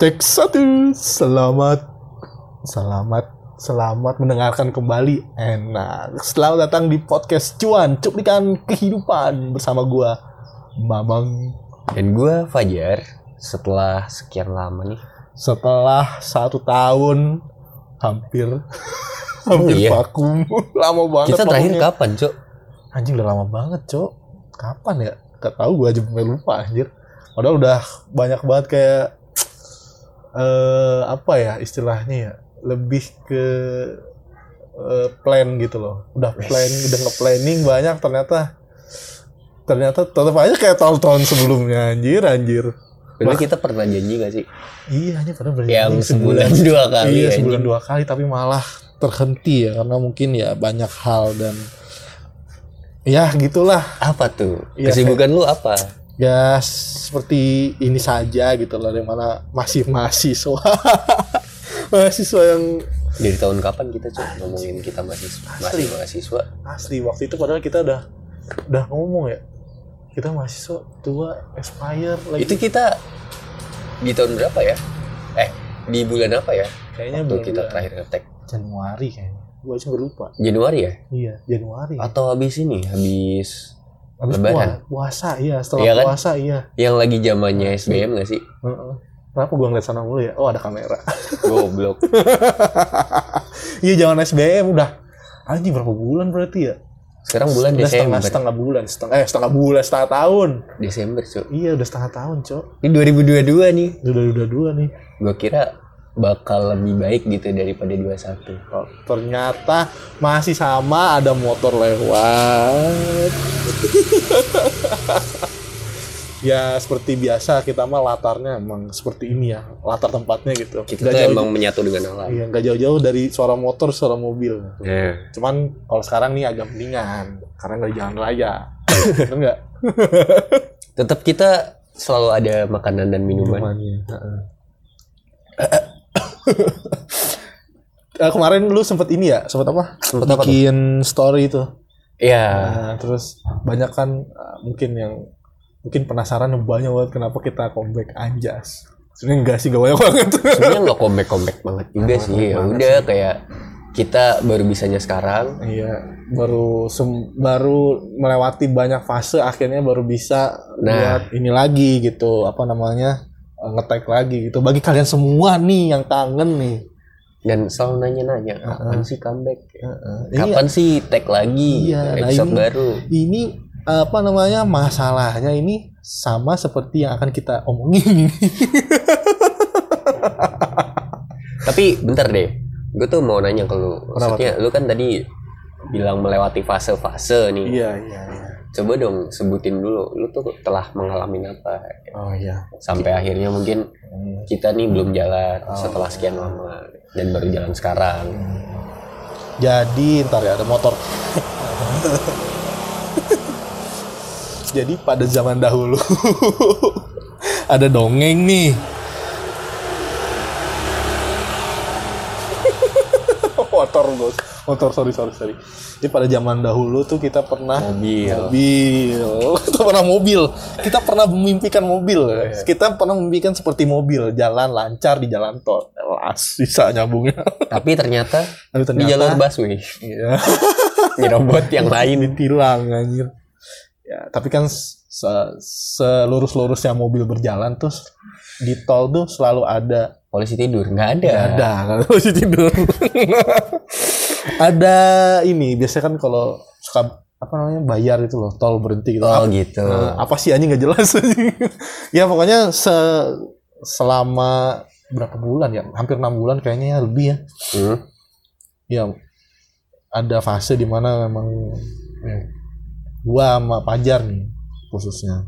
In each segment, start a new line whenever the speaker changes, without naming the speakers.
Cek satu, selamat, selamat, selamat mendengarkan kembali. Enak. Selamat datang di podcast Cuan, cuplikan kehidupan bersama gua, Mamang.
Dan gue Fajar setelah sekian lama nih.
Setelah satu tahun, hampir, hampir
iya?
vakum. lama banget.
Kita terakhir
vakumnya.
kapan, Cok?
Anjing udah lama banget, Cok. Kapan ya? Gak tahu gua aja lupa anjir. Padahal udah banyak banget kayak eh apa ya istilahnya ya? Lebih ke eh, plan gitu loh. Udah plan, udah nge-planning banyak ternyata ternyata tetap aja kayak tahun-tahun sebelumnya anjir anjir.
Dulu kita pernah janji gak sih?
Iya, anjir pernah berjanji
Yang sebulan dua kali.
Iya, sebulan dua kali tapi malah terhenti ya karena mungkin ya banyak hal dan ya gitulah
Apa tuh?
Iya,
Kesibukan lu apa?
Ya seperti ini saja gitu loh yang mana masih mahasiswa mahasiswa yang
Dari tahun kapan kita Cok ngomongin kita masih masih mahasiswa?
asli waktu itu padahal kita udah udah ngomong ya kita mahasiswa tua aspire lagi
Itu kita di tahun berapa ya? Eh, di bulan apa ya?
kayaknya
Waktu
bulan
kita terakhir ngetek
Januari kayaknya gua aja lupa
Januari ya?
iya Januari
Atau habis ini? Habis
Habis
Lebaran.
pua- puasa iya setelah
Iya kan?
puasa iya
yang lagi zamannya SBM gak sih?
Heeh. Kenapa gua ngeliat sana mulu ya? Oh ada kamera.
Goblok.
Iya jangan SBM udah. Anjing berapa bulan berarti ya?
Sekarang bulan
udah setengah
Desember.
setengah bulan, setengah eh setengah bulan, setengah tahun.
Desember, Cok.
Iya udah setengah tahun, cok.
Ini 2022 nih.
Udah udah dua nih.
Gue kira bakal lebih baik gitu daripada 21.
Oh, ternyata masih sama ada motor lewat. ya seperti biasa kita mah latarnya emang seperti ini ya latar tempatnya gitu.
Kita tuh
jauh-
emang menyatu dengan alam.
Iya nggak jauh-jauh dari suara motor suara mobil.
Nah,
Cuman kalau sekarang nih agak mendingan karena nggak di jalan raya. Bener nggak?
tetap kita selalu ada makanan dan minuman.
Minumannya. Heeh. Eh, kemarin lu sempet ini ya, sempet apa?
Sempet apa tuh?
Bikin story itu.
Iya.
Nah, terus banyak kan uh, mungkin yang mungkin penasaran banyak banget kenapa kita comeback anjas. Sebenarnya enggak sih, gak banyak banget.
Sebenarnya nggak comeback comeback banget juga sih. Ya udah kayak kita baru bisanya sekarang.
Iya, baru sem- baru melewati banyak fase akhirnya baru bisa
Nah.
buat ini lagi gitu, apa namanya? Uh, ngetek lagi gitu. Bagi kalian semua nih yang kangen nih.
Dan selalu nanya-nanya, kapan sih comeback?
Heeh. Ini
Kapan sih tag lagi
Iya, nah
episode
ini-
baru?
ini apa namanya? Masalahnya ini sama seperti yang akan kita omongin.
Tapi bentar deh, gue tuh mau nanya ke lu. Maksudnya lu kan tadi bilang melewati fase-fase nih.
iya, iya, iya.
Coba dong sebutin dulu, lu tuh telah mengalami apa?
Oh iya.
Sampai akhirnya mungkin
Hmm.
kita nih belum jalan
Oh.
setelah sekian lama dan baru jalan sekarang.
Jadi ntar ya ada motor. Jadi pada zaman dahulu ada dongeng nih. motor bos, motor sorry sorry sorry. Jadi pada zaman dahulu tuh kita pernah
Mobil.
mobil, kita pernah mobil, kita pernah memimpikan mobil. Kita pernah memimpikan seperti mobil, jalan lancar di jalan tol, Las, bisa nyambungnya.
Tapi ternyata
Tapi
di
ternyata
jalur busway
Iya.
nyerobot yang lain.
ditilang anjir. Ya, tapi kan se- selurus-lurusnya mobil berjalan terus di tol tuh selalu ada
Polisi tidur nggak ada.
Nggak ada masih tidur. Ada ini biasanya kan kalau suka apa namanya bayar itu loh tol berhenti gitu.
Oh
Apa,
gitu.
eh, apa sih anjing nggak jelas ya pokoknya se selama berapa bulan ya? Hampir enam bulan kayaknya ya, lebih ya.
Hmm.
ya ada fase di mana memang ya, gua sama Pajar nih khususnya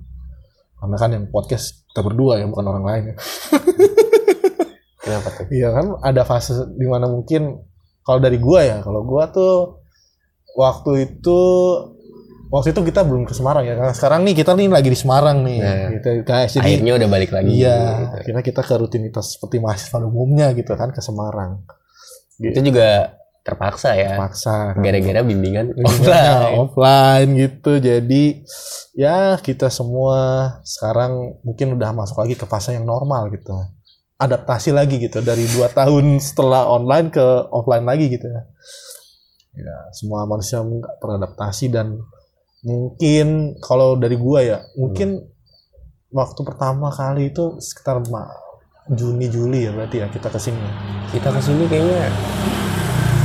karena kan yang podcast kita berdua ya bukan orang lain ya
Kenapa tuh?
iya kan ada fase di mana mungkin kalau dari gua ya kalau gua tuh waktu itu waktu itu kita belum ke Semarang ya karena sekarang nih kita nih lagi di Semarang nih
Nah.
gitu guys jadi
Akhirnya udah balik lagi.
iya
gitu.
akhirnya kita ke rutinitas seperti mahasiswa umumnya gitu kan ke Semarang
Itu juga terpaksa ya.
paksa kan.
Gara-gara bimbingan
Bimbingannya
offline.
offline gitu jadi ya kita semua sekarang mungkin udah masuk lagi ke fase yang normal gitu adaptasi lagi gitu dari dua tahun setelah online ke offline lagi gitu ya. Ya, semua manusia nggak beradaptasi dan mungkin kalau dari gua ya, mungkin waktu pertama kali itu sekitar Juni Juli ya berarti ya kita ke sini.
Kita ke sini kayaknya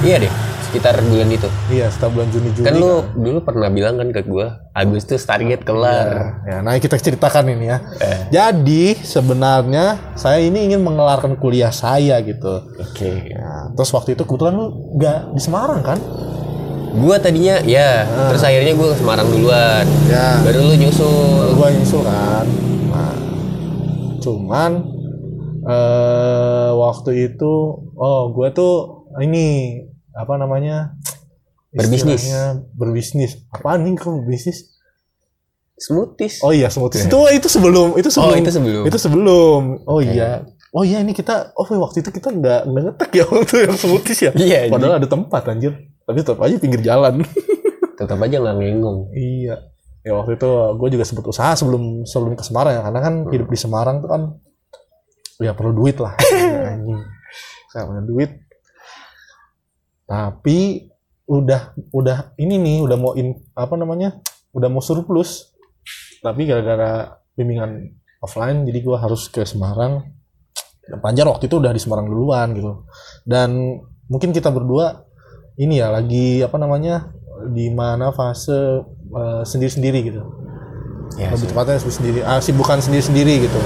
iya deh sekitar bulan itu.
Iya, setelah bulan Juni Juli.
Kan lu dulu pernah bilang kan ke gua Agustus target kelar.
Ya, nah kita ceritakan ini ya.
Eh.
Jadi sebenarnya saya ini ingin mengelarkan kuliah saya gitu.
Oke.
Ya, terus waktu itu kebetulan lu nggak di Semarang kan?
Gua tadinya ya, terus akhirnya gua ke Semarang duluan.
Ya.
Baru lu nyusul.
Gua nyusul kan. Nah, cuman eh waktu itu oh gua tuh ini apa namanya?
Berbisnis.
Berbisnis. Apaan nih kalau berbisnis?
Smoothies.
Oh iya, smoothies. Itu itu sebelum itu sebelum
Oh, itu sebelum.
Itu sebelum. Oh
Oke.
iya. Oh iya ini kita oh waktu itu kita nggak nggak ngetek ya waktu yang smoothies ya.
Iya,
Padahal ada tempat anjir. Tapi tetap aja pinggir jalan.
tetap aja nggak ngengong.
iya. Ya waktu itu gue juga sempat usaha sebelum sebelum ke Semarang ya karena kan hidup di Semarang tuh kan ya perlu duit lah. Anjing. Saya punya duit. Tapi udah udah ini nih udah mau in, apa namanya? Udah mau surplus. Tapi gara-gara bimbingan offline jadi gua harus ke Semarang. Dan Panjar waktu itu udah di Semarang duluan gitu. Dan mungkin kita berdua ini ya lagi apa namanya di mana fase eh, sendiri-sendiri gitu.
Ya,
Lebih tepatnya sendiri, ah, sih bukan sendiri-sendiri gitu.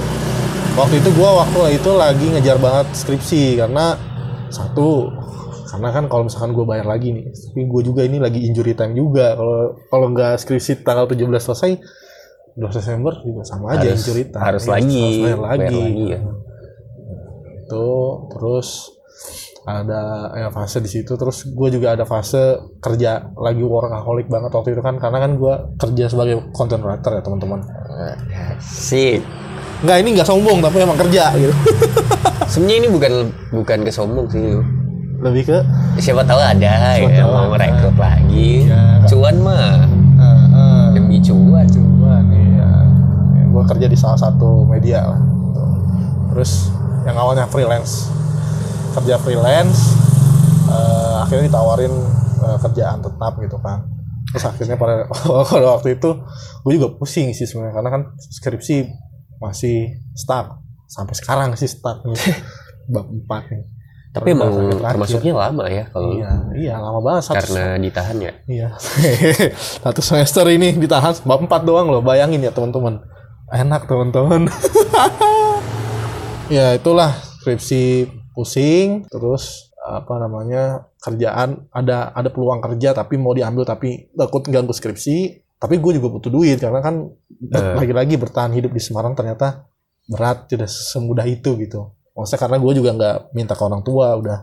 Waktu itu gua waktu itu lagi ngejar banget skripsi karena satu karena kan kalau misalkan gue bayar lagi nih, tapi gue juga ini lagi injury time juga. Kalau kalau nggak skripsi tanggal 17 selesai, 12 Desember juga sama aja
Harus-
injury time.
harus
Iya,
lagi,
harus bayar
bayar
lagi.
lagi ya.
Itu terus ada ya fase di situ terus gue juga ada fase kerja lagi workaholic banget waktu itu kan karena kan gue kerja sebagai content writer ya teman-teman
Sih.
nggak ini nggak sombong tapi emang kerja gitu
Sebenarnya ini bukan bukan kesombong sih.
Lebih ke
Siapa tahu ada
Siapa
ya
tahu
mau merekrut lagi.
Ya.
Cuan mah.
Uh, uh,
demi cuan.
cuman iya. Ya, gue kerja di salah satu media lah gitu. terus yang awalnya freelance. Kerja freelance eh, akhirnya ditawarin eh, kerjaan tetap gitu kan. Terus akhirnya pada waktu itu gue juga pusing sih sebenarnya karena kan skripsi masih stuck. Sampai sekarang sih stuck nih. Bab 4 nih
Tapi emang termasuknya lama ya kalau
iya iya lama banget satu
karena ditahan ya.
Iya. Satu semester ini ditahan bab 4 doang loh. Bayangin ya teman-teman. Enak teman-teman. ya itulah skripsi pusing terus apa namanya kerjaan ada ada peluang kerja tapi mau diambil tapi takut ganggu skripsi tapi gue juga butuh duit karena kan
Eh.
lagi-lagi bertahan hidup di Semarang ternyata berat tidak semudah itu gitu maksudnya karena gue juga nggak minta ke orang tua udah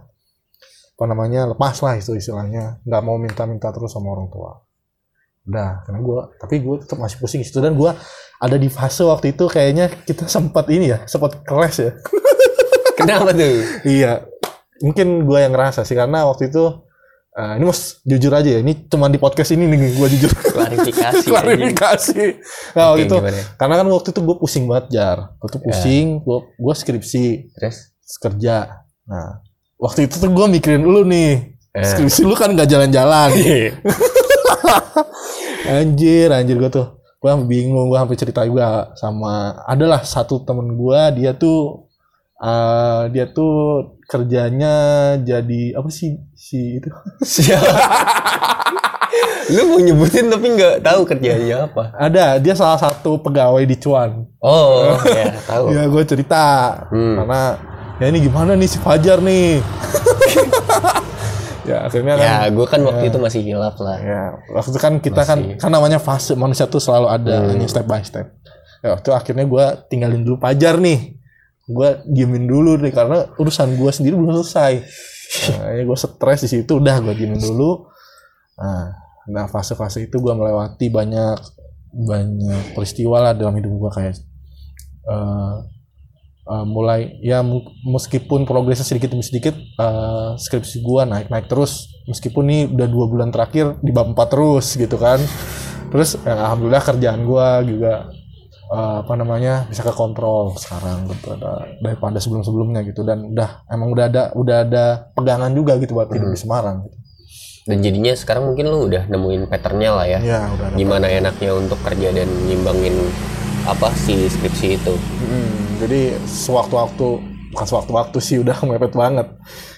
apa namanya lepas lah itu istilahnya. Nggak mau minta-minta terus sama orang tua. Udah karena gue tapi gue tetap masih pusing di situ. Dan gue ada di fase waktu itu kayaknya kita sempat ini ya sempat kelas ya.
Kenapa tuh?
iya. Mungkin gue yang ngerasa sih karena waktu itu eh, ini mas jujur aja ya ini cuma di podcast ini nih gue jujur.
Klarifikasi.
klarifikasi. Nah, waktu
Oke,
itu
gimana?
karena kan waktu itu gue pusing banget jar. Gue tuh pusing gue gue skripsi.
Terus?
kerja. Nah waktu itu tuh gue mikirin lu nih.
Eh.
skripsi lu kan gak jalan-jalan. Anjir anjir gue tuh. Gue bingung gue sampai cerita juga sama adalah satu temen gue dia tuh eh, dia tuh kerjanya jadi apa sih si itu
Siapa? Lu mau nyebutin tapi nggak tahu kerjanya apa.
ada dia salah satu pegawai di cuan
Oh, ya tahu.
ya gue cerita
Hmm.
karena ya ini gimana nih si Fajar nih ya akhirnya kan
Ya, gue kan waktu itu masih hilaf lah.
Ya, waktu kan kita kan
Masih.
kan namanya fase manusia tuh selalu ada
Hmm.
step by step. Ya, waktu akhirnya gue tinggalin dulu pajar nih. Gue diemin dulu nih karena urusan gue sendiri belum selesai. Nah, gue stres di situ udah gue diemin dulu. Nah, nah fase-fase itu gue melewati banyak banyak peristiwa lah dalam hidup gue kayak eh, eh, mulai ya meskipun progresnya sedikit demi sedikit eh, skripsi gua naik naik terus meskipun nih udah dua bulan terakhir di bab 4 terus gitu kan terus ya, alhamdulillah kerjaan gua juga uh, apa namanya bisa ke kontrol sekarang gitu ada daripada sebelum sebelumnya gitu. Dan udah emang udah ada udah ada pegangan juga gitu buat hidup
Hmm.
di Semarang gitu.
dan jadinya sekarang mungkin lu udah nemuin patternnya lah ya.
Ya udah
gimana enaknya untuk kerja dan nyimbangin apa si skripsi itu?
Hmm, jadi sewaktu-waktu bukan sewaktu-waktu sih udah mepet banget.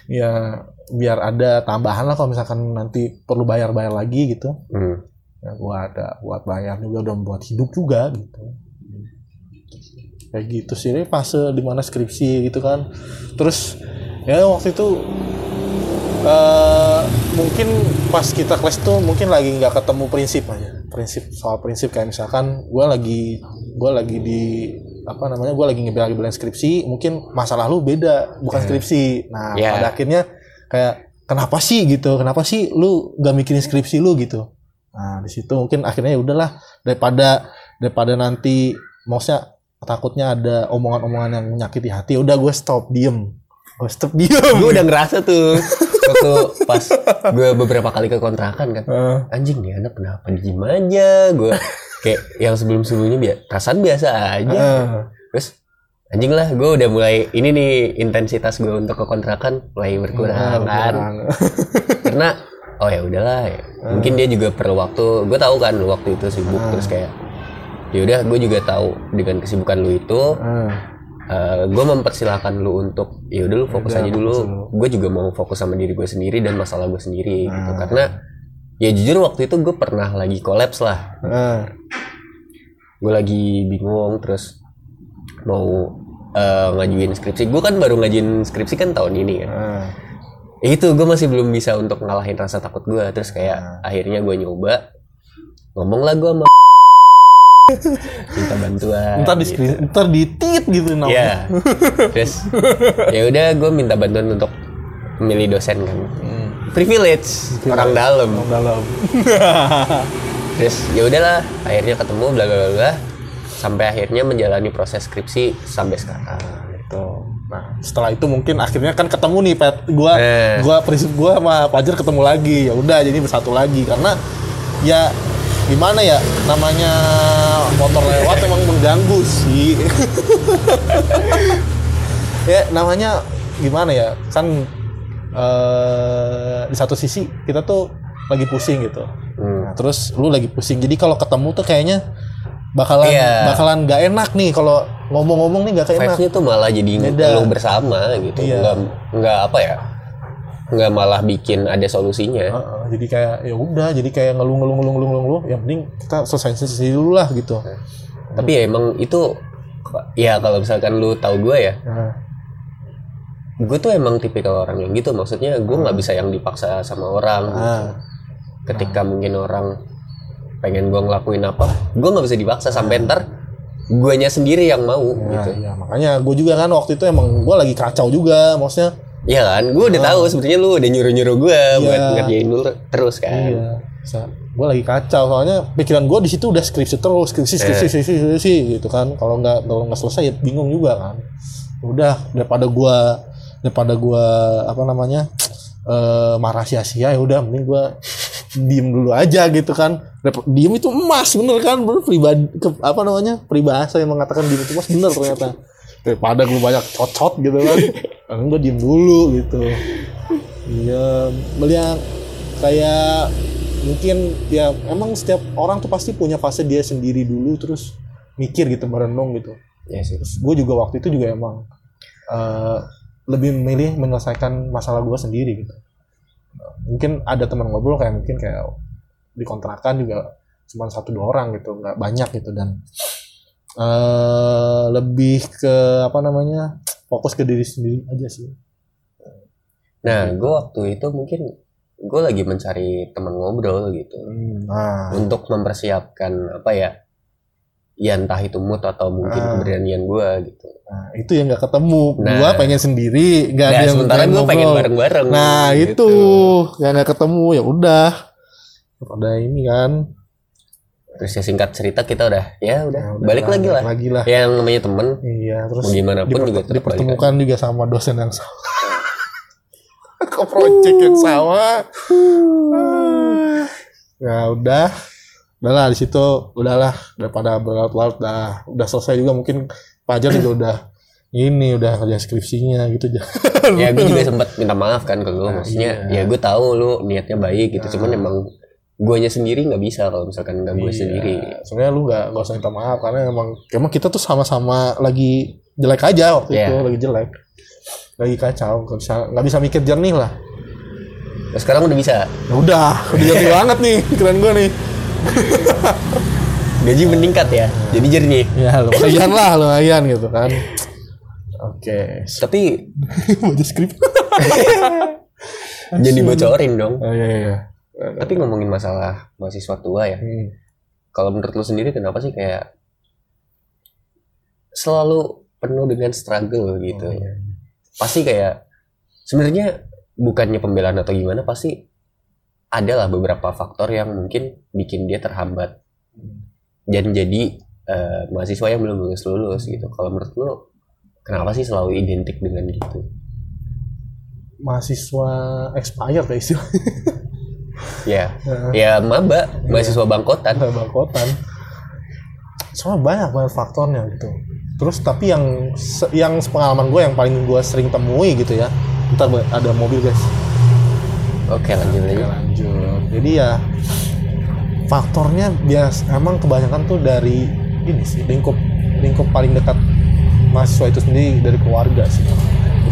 Ya biar ada tambahan lah kalau misalkan nanti perlu bayar-bayar lagi gitu.
Hmm.
ya gua ada buat bayar juga udah buat hidup juga gitu kayak gitu sih. Ini fase di mana skripsi gitu kan. Terus ya waktu itu eh mungkin pas kita kelas tuh mungkin lagi nggak ketemu prinsip aja. Prinsip soal prinsip kayak misalkan gua lagi gua lagi di apa namanya gua lagi ngebela ngebelain skripsi mungkin masa lalu beda bukan
Yeah.
skripsi. Nah
Yeah.
pada akhirnya kayak kenapa sih? gitu. Kenapa sih lu gak mikirin skripsi lu? gitu. Nah, di situ mungkin akhirnya ya udahlah daripada daripada nanti maksudnya takutnya ada omongan-omongan yang menyakiti hati, udah gue stop diem. Gue stop diem.
gue udah ngerasa tuh waktu pas gue beberapa kali ke kontrakan kan
Eh,
anjing nih anak kenapa diem aja gue kayak yang sebelum sebelumnya biasa perasaan biasa aja
eh,
terus anjing lah gue udah mulai ini nih intensitas gue untuk ke kontrakan mulai berkurang kan
kurang.
karena oh ya udahlah ya. mungkin dia juga perlu waktu gue tahu kan waktu itu sibuk terus kayak ya udah gue juga tahu dengan kesibukan lu itu
Eh,
gue mempersilahkan lu untuk ya udah lu fokus
Udah,
aja dulu. gue juga mau fokus sama diri gue sendiri dan masalah gue sendiri gitu.
Hmm.
karena ya jujur waktu itu gue pernah lagi kolaps lah.
Eh,
gue lagi bingung terus mau eh, ngajuin skripsi. Gue kan baru ngajuin skripsi kan tahun ini kan.
Eh.
Ya itu gue masih belum bisa untuk ngalahin rasa takut gue terus kayak
Hmm.
akhirnya gue nyoba ngomong lah gue sama minta bantuan
Ntar di
gitu.
screen, ntar di tit gitu namanya.
ya terus ya udah gue minta bantuan untuk milih dosen kan
Hmm,
privilege orang dalam
orang dalam.
terus ya udahlah akhirnya ketemu bla bla bla bla sampai akhirnya menjalani proses skripsi sampai sekarang
Gitu. Nah, setelah itu mungkin akhirnya kan ketemu nih Pet. Gua
Eh.
gua prinsip gua sama Fajar ketemu lagi. Ya udah jadi bersatu lagi karena ya gimana ya namanya motor lewat emang mengganggu sih. ya namanya gimana ya? Kan eh di satu sisi kita tuh lagi pusing gitu.
Hmm.
Nah, terus lu lagi pusing. Jadi kalau ketemu tuh kayaknya bakalan
Iya.
bakalan nggak enak nih kalau ngomong-ngomong nih nggak enak.
Vibes-nya tuh malah jadi ngeluh bersama gitu
Iya.
nggak nggak apa ya nggak malah bikin ada solusinya.
Heeh, jadi kayak ya udah jadi kayak ngeluh ngeluh ngeluh ngeluh ngeluh, ngeluh. yang penting kita selesai sendiri dulu lah gitu.
Tapi ya emang itu ya kalau misalkan lu tahu gue ya
nah,
gue tuh emang tipikal orang yang gitu maksudnya gue nggak bisa yang dipaksa sama orang gitu.
ah,
ketika mungkin orang pengen gue ngelakuin apa gue nggak bisa dipaksa sampai ntar guanya sendiri yang mau
nah,
gitu.
ya, makanya gue juga kan waktu itu emang gue lagi kacau juga maksudnya
Iya kan? Gue udah tahu sebenarnya lu udah nyuruh nyuruh gue buat
Iya.
ngerjain lu terus kan.
Iya. Gue lagi kacau soalnya pikiran gue di situ udah skripsi terus skripsi skripsi skripsi, skripsi gitu kan. Kalau nggak kalau nggak selesai ya bingung juga kan. Udah daripada gue daripada gue apa namanya eh marah sia-sia ya udah mending gue diem dulu aja gitu kan. Diem itu emas bener kan? Bener pribadi ke- apa namanya peribahasa yang mengatakan diem itu emas bener ternyata daripada gue banyak cocot gitu kan. Kan gue diem dulu gitu. Iya melihat kayak mungkin ya emang setiap orang tuh pasti punya fase dia sendiri dulu terus mikir gitu merenung gitu.
Ya sih.
Gue juga waktu itu juga emang eh, lebih memilih menyelesaikan masalah gue sendiri gitu. Mungkin ada teman ngobrol kayak mungkin kayak di kontrakan juga cuma satu dua orang gitu nggak banyak gitu dan eh lebih ke apa namanya fokus ke diri sendiri aja sih
Nah, gue waktu itu mungkin gue lagi mencari teman ngobrol gitu
nah
untuk mempersiapkan apa ya, ya entah itu mood atau mungkin
Ah.
keberanian gue gitu.
Nah, itu yang nggak ketemu.
Nah.
gua pengen sendiri, nggak ada
Nah,
yang
sementara gue pengen
ngobrol.
bareng-bareng.
Nah,
gitu.
itu yang nggak ketemu ya udah. Pada ini kan.
Terus ya singkat cerita kita udah, ya udah,
Ya udah
balik lagi lah.
Lagi lah.
Yang namanya temen,
Iya, terus
mau gimana pun juga
dipertemukan juga sama dosen yang sama. Ke project yang sama. ya udah. udahlah di situ udahlah daripada berlarut-larut dah udah selesai juga mungkin Fajar juga udah ini udah kerja skripsinya gitu aja
ya gue juga sempat minta maaf kan ke lu
Nah,
maksudnya
iya.
ya gue tahu lu niatnya baik gitu
Nah.
cuman emang guanya sendiri nggak bisa kalau misalkan nggak gue
Iya.
sendiri.
Sebenarnya lu nggak nggak usah minta maaf karena emang emang kita tuh sama-sama lagi jelek aja waktu
Iya.
itu lagi jelek. Lagi kacau nggak bisa nggak bisa mikir jernih lah.
Nah, sekarang udah bisa.
Ya udah udah jernih banget nih pikiran gue nih.
Gaji meningkat ya jadi jernih.
Ya lumayan lah lumayan gitu kan. Oke.
Tapi
baca skrip?
Jadi bocorin dong.
Oh, iya iya
tapi ngomongin masalah mahasiswa tua ya.
Hmm.
kalau menurut lu sendiri kenapa sih kayak selalu penuh dengan struggle gitu?
Oh, iya.
pasti kayak sebenarnya bukannya pembelaan atau gimana pasti ada lah beberapa faktor yang mungkin bikin dia terhambat. Dan jadi eh, mahasiswa yang belum lulus lulus gitu. Kalau menurut lu kenapa sih selalu identik dengan gitu?
Mahasiswa expired ya istilahnya
ya. Ya maba mahasiswa bangkotan.
Bangkotan. Soalnya banyak banget faktornya gitu. Terus tapi yang yang pengalaman gue yang paling gue sering temui gitu ya. Ntar ada mobil guys.
Oke lanjut aja
lanjut. Jadi ya faktornya bias emang kebanyakan tuh dari ini sih lingkup lingkup paling dekat mahasiswa itu sendiri dari keluarga sih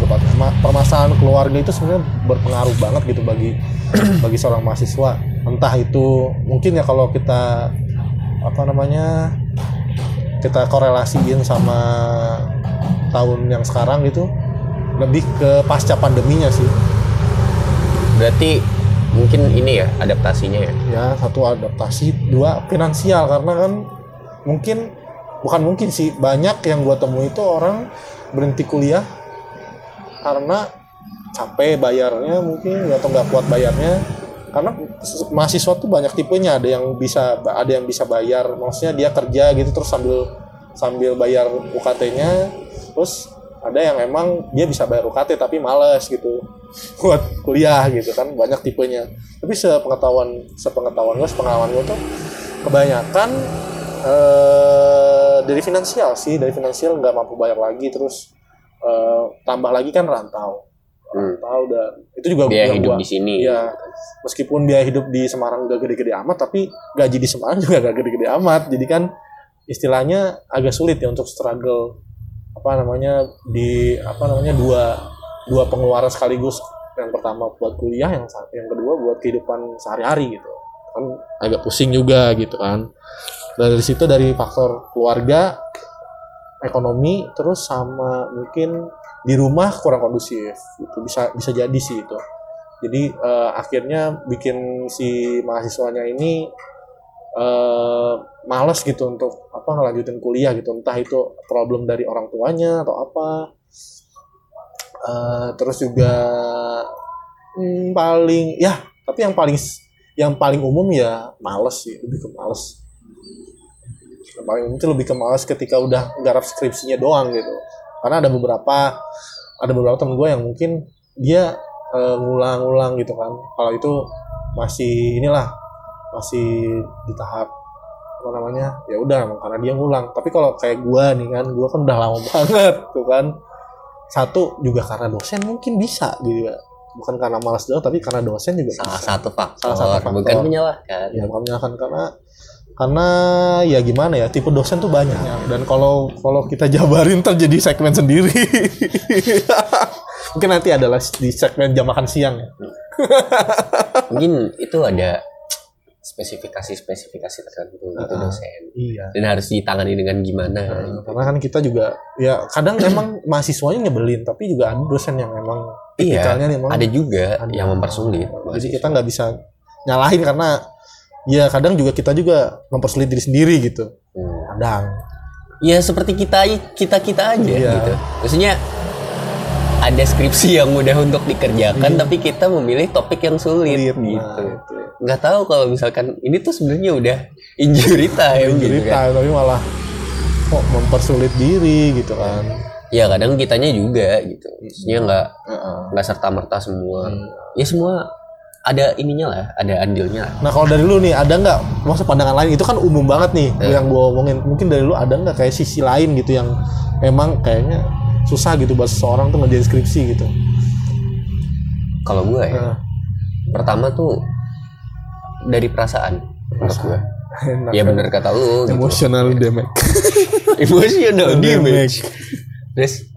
gitu Pak. Permasalahan keluarga itu sebenarnya berpengaruh banget gitu bagi bagi seorang mahasiswa. Entah itu mungkin ya kalau kita apa namanya kita korelasiin sama tahun yang sekarang gitu lebih ke pasca pandeminya sih.
Berarti mungkin ini ya adaptasinya ya?
Ya satu adaptasi dua finansial. Karena kan mungkin bukan mungkin sih banyak yang gua temui itu orang berhenti kuliah karena capek bayarnya mungkin atau nggak kuat bayarnya. Karena mahasiswa tuh banyak tipenya. Ada yang bisa ada yang bisa bayar. Maksudnya dia kerja gitu terus sambil sambil bayar UKT-nya terus ada yang emang dia bisa bayar UKT tapi males gitu buat kuliah gitu kan. Banyak tipenya. Tapi sepengetahuan sepengetahuan gue sepengalaman gue tuh kebanyakan eh, dari finansial sih. Dari finansial nggak mampu bayar lagi terus eh, tambah lagi kan rantau
Hmm.
rantau dan itu juga
dia
yang
hidup
gua-
di sini
Iya, meskipun dia hidup di Semarang gak gede-gede amat, tapi gaji di Semarang juga gak gede-gede amat. Jadi kan istilahnya agak sulit ya untuk struggle apa namanya di apa namanya dua dua pengeluaran sekaligus. Yang pertama buat kuliah, yang yang kedua buat kehidupan sehari-hari gitu. Kan agak pusing juga gitu kan. Dari situ dari faktor keluarga, ekonomi, terus sama mungkin di rumah kurang kondusif itu bisa bisa jadi sih itu. Jadi eh, akhirnya bikin si mahasiswanya ini eh males gitu untuk apa ngelanjutin kuliah gitu. Entah itu problem dari orang tuanya atau apa. Eh, terus juga hmm, paling ya tapi yang paling yang paling umum ya males sih lebih ke males paling itu lebih ke males ketika udah garap skripsinya doang gitu. Karena ada beberapa ada beberapa temen gue yang mungkin dia eh, ngulang-ngulang gitu kan. Kalau itu masih inilah masih di tahap apa namanya ya udah karena dia ngulang. Tapi kalau kayak gue nih kan gue kan udah lama banget tuh kan. Satu juga karena dosen mungkin bisa gitu ya. Bukan karena malas doang tapi karena dosen juga
salah
bisa.
satu faktor,
Salah satu faktor.
bukan menyalahkan.
Ya bukan menyalahkan karena karena ya gimana ya tipe dosen tuh banyak dan kalau kalau kita jabarin terjadi segmen sendiri mungkin nanti adalah di segmen jam makan siang ya
mungkin itu ada spesifikasi-spesifikasi tertentu gitu
Ah.
dosen
iya
dan harus ditangani dengan gimana
Nah, karena kan kita juga ya kadang emang mahasiswanya nyebelin tapi juga ada dosen yang emang
iya
memang
ada juga
ada.
yang mempersulit
jadi
mahasiswa.
kita nggak bisa nyalahin karena ya kadang juga kita juga mempersulit diri sendiri gitu.
Hmm.
kadang.
Ya seperti kita kita kita aja
Iya.
gitu. Maksudnya ada skripsi yang mudah untuk dikerjakan
Iya.
tapi kita memilih topik yang sulit
Sulit,
gitu.
Nah,
nggak tahu kalau misalkan ini tuh sebenarnya udah injury time gitu
cerita
kan.
tapi malah kok mempersulit diri gitu kan.
Ya kadang kitanya juga gitu. Maksudnya nggak nggak serta merta semua.
Hmm.
ya semua ada ininya lah ada andilnya lah
Nah kalau dari lu nih ada nggak masa pandangan lain itu kan umum banget nih
Eh.
yang gua omongin mungkin dari lu ada nggak kayak sisi lain gitu yang emang kayaknya susah gitu buat seseorang tuh ngerjain skripsi gitu.
kalau gue ya
Nah,
pertama tuh dari perasaan menurut gue
enak
ya
kan?
bener kata lu gitu.
Emotional damage.
emotional
Damage.
damage terus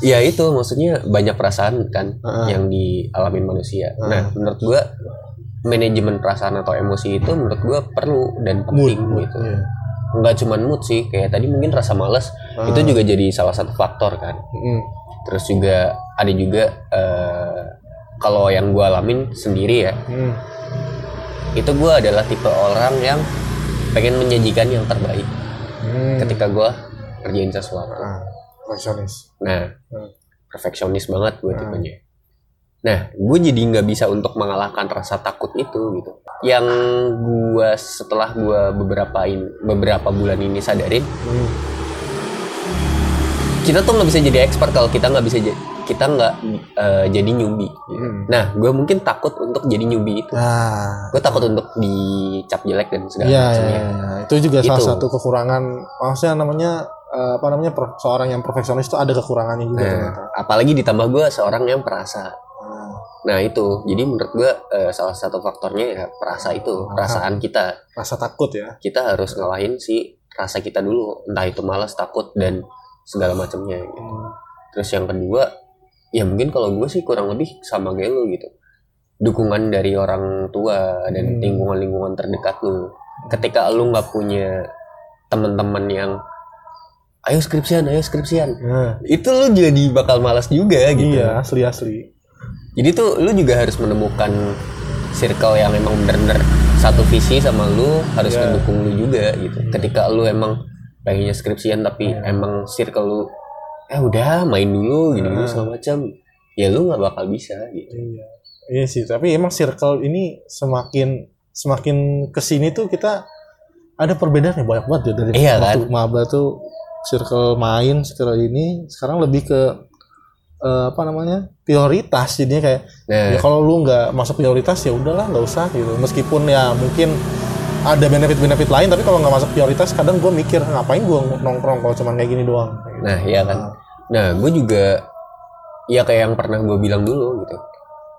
ya itu maksudnya banyak perasaan kan
Heeh.
yang dialami manusia
Heeh.
nah menurut gua manajemen perasaan atau emosi itu menurut gua perlu dan penting
mood,
gitu
iya.
nggak cuma mood sih kayak tadi mungkin rasa males
Ah.
itu juga jadi salah satu faktor kan
Mm.
terus juga ada juga eh, kalau yang gua alamin sendiri ya
Mm.
itu gua adalah tipe orang yang pengen menyajikan yang terbaik
Mm.
ketika gua kerjain sesuatu
Ah, perfeksionis.
Nah,
Hmm.
perfeksionis banget gue
Hmm.
tipenya. Nah, gue jadi nggak bisa untuk mengalahkan rasa takut itu gitu. Yang gue setelah gue beberapa in, beberapa bulan ini sadarin,
Mm.
kita tuh nggak bisa jadi expert kalau kita nggak bisa kita nggak eh, jadi newbie. gitu.
Mm.
Nah, gue mungkin takut untuk jadi newbie itu.
Nah,
Gue takut untuk dicap jelek dan segala
Iya,
macamnya.
iya, iya. Itu juga salah
Itu.
satu kekurangan. Maksudnya namanya eh, apa namanya per- seorang yang profesionis itu ada kekurangannya juga
Nah,
ternyata.
apalagi ditambah gue seorang yang perasa.
Ah,
Nah itu, jadi menurut gue eh, salah satu faktornya ya perasa itu, perasaan kita.
rasa takut ya.
kita harus ngalahin si rasa kita dulu entah itu malas takut dan segala macamnya gitu.
Hmm.
terus yang kedua ya mungkin kalau gue sih kurang lebih sama kayak lu gitu dukungan dari orang tua dan
Hmm.
lingkungan-lingkungan terdekat lu ketika lu nggak punya teman-teman yang ayo skripsian ayo skripsian
Nah,
itu lu jadi bakal malas juga gitu
iya, asli asli.
jadi tuh lu juga harus menemukan circle yang emang bener-bener satu visi sama lu harus
Iya.
mendukung lu juga gitu. Ketika lu emang pengennya skripsian tapi
Iya.
emang circle lu eh udah main dulu gini gini
Iya.
segala macam ya lu nggak bakal bisa gitu.
Iya. Iya sih, tapi emang circle ini semakin semakin ke sini tuh kita ada perbedaannya banyak banget ya dari
Iya,
waktu maba tuh circle main, circle ini sekarang lebih ke eh, apa namanya prioritas jadinya kayak
Nah,
ya kalau lu nggak masuk prioritas ya udahlah nggak usah gitu meskipun ya mungkin ada benefit-benefit lain tapi kalau nggak masuk prioritas kadang gue mikir ngapain gue nongkrong kalau cuman kayak gini doang
nah iya kan. Nah gue juga ya kayak yang pernah gue bilang dulu gitu.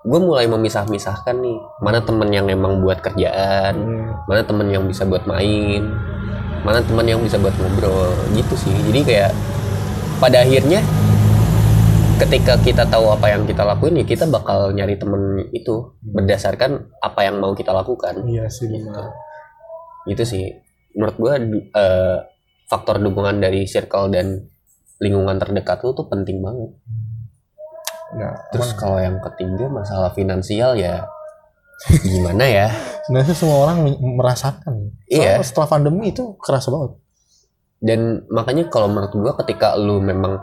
Gue mulai memisah-misahkan nih mana temen yang emang buat kerjaan,
Hmm.
mana temen yang bisa buat main mana temen yang bisa buat ngobrol gitu sih. Jadi kayak pada akhirnya ketika kita tahu apa yang kita lakuin ya kita bakal nyari temen itu berdasarkan apa yang mau kita lakukan.
Iya sih benar.
Gitu sih. Menurut gua eh, faktor dukungan dari circle dan lingkungan terdekat lu tuh penting banget.
Ya
terus kalau yang ketiga masalah finansial ya gimana ya
sebenarnya semua orang merasakan
Iya.
Soalnya setelah pandemi itu kerasa banget
dan makanya kalau menurut gua ketika lu memang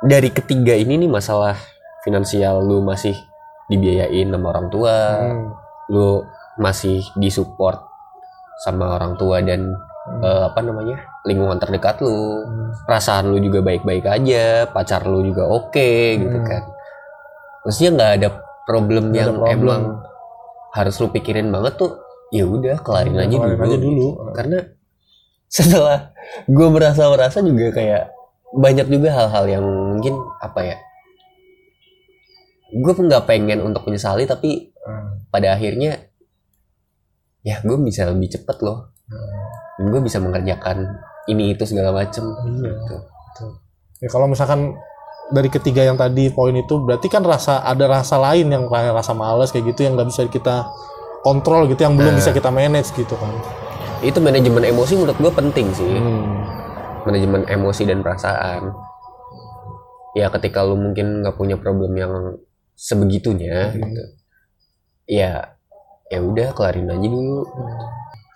dari ketiga ini nih masalah finansial lu masih dibiayain sama orang tua
Hmm.
lu masih disupport sama orang tua dan
Hmm.
eh, apa namanya lingkungan terdekat lu
Hmm.
perasaan lu juga baik-baik aja pacar lu juga oke gitu
Hmm.
kan maksudnya nggak ada problem
ada
yang
problem.
emang harus lu pikirin banget tuh ya udah kelarin aja
Kelarin
dulu,
aja dulu.
karena setelah gue merasa merasa juga kayak banyak juga hal-hal yang mungkin apa ya gue nggak pengen untuk menyesali tapi
Hmm.
pada akhirnya ya gue bisa lebih cepet loh dan gue bisa mengerjakan ini itu segala macem
Iya.
gitu.
Ya kalau misalkan dari ketiga yang tadi poin itu berarti kan rasa ada rasa lain yang kayak rasa males kayak gitu yang nggak bisa kita kontrol gitu yang belum
Nah.
bisa kita manage gitu kan.
itu manajemen emosi menurut gue penting sih
Hmm.
manajemen emosi dan perasaan ya ketika lu mungkin nggak punya problem yang sebegitunya
Hmm.
gitu ya ya udah kelarin aja dulu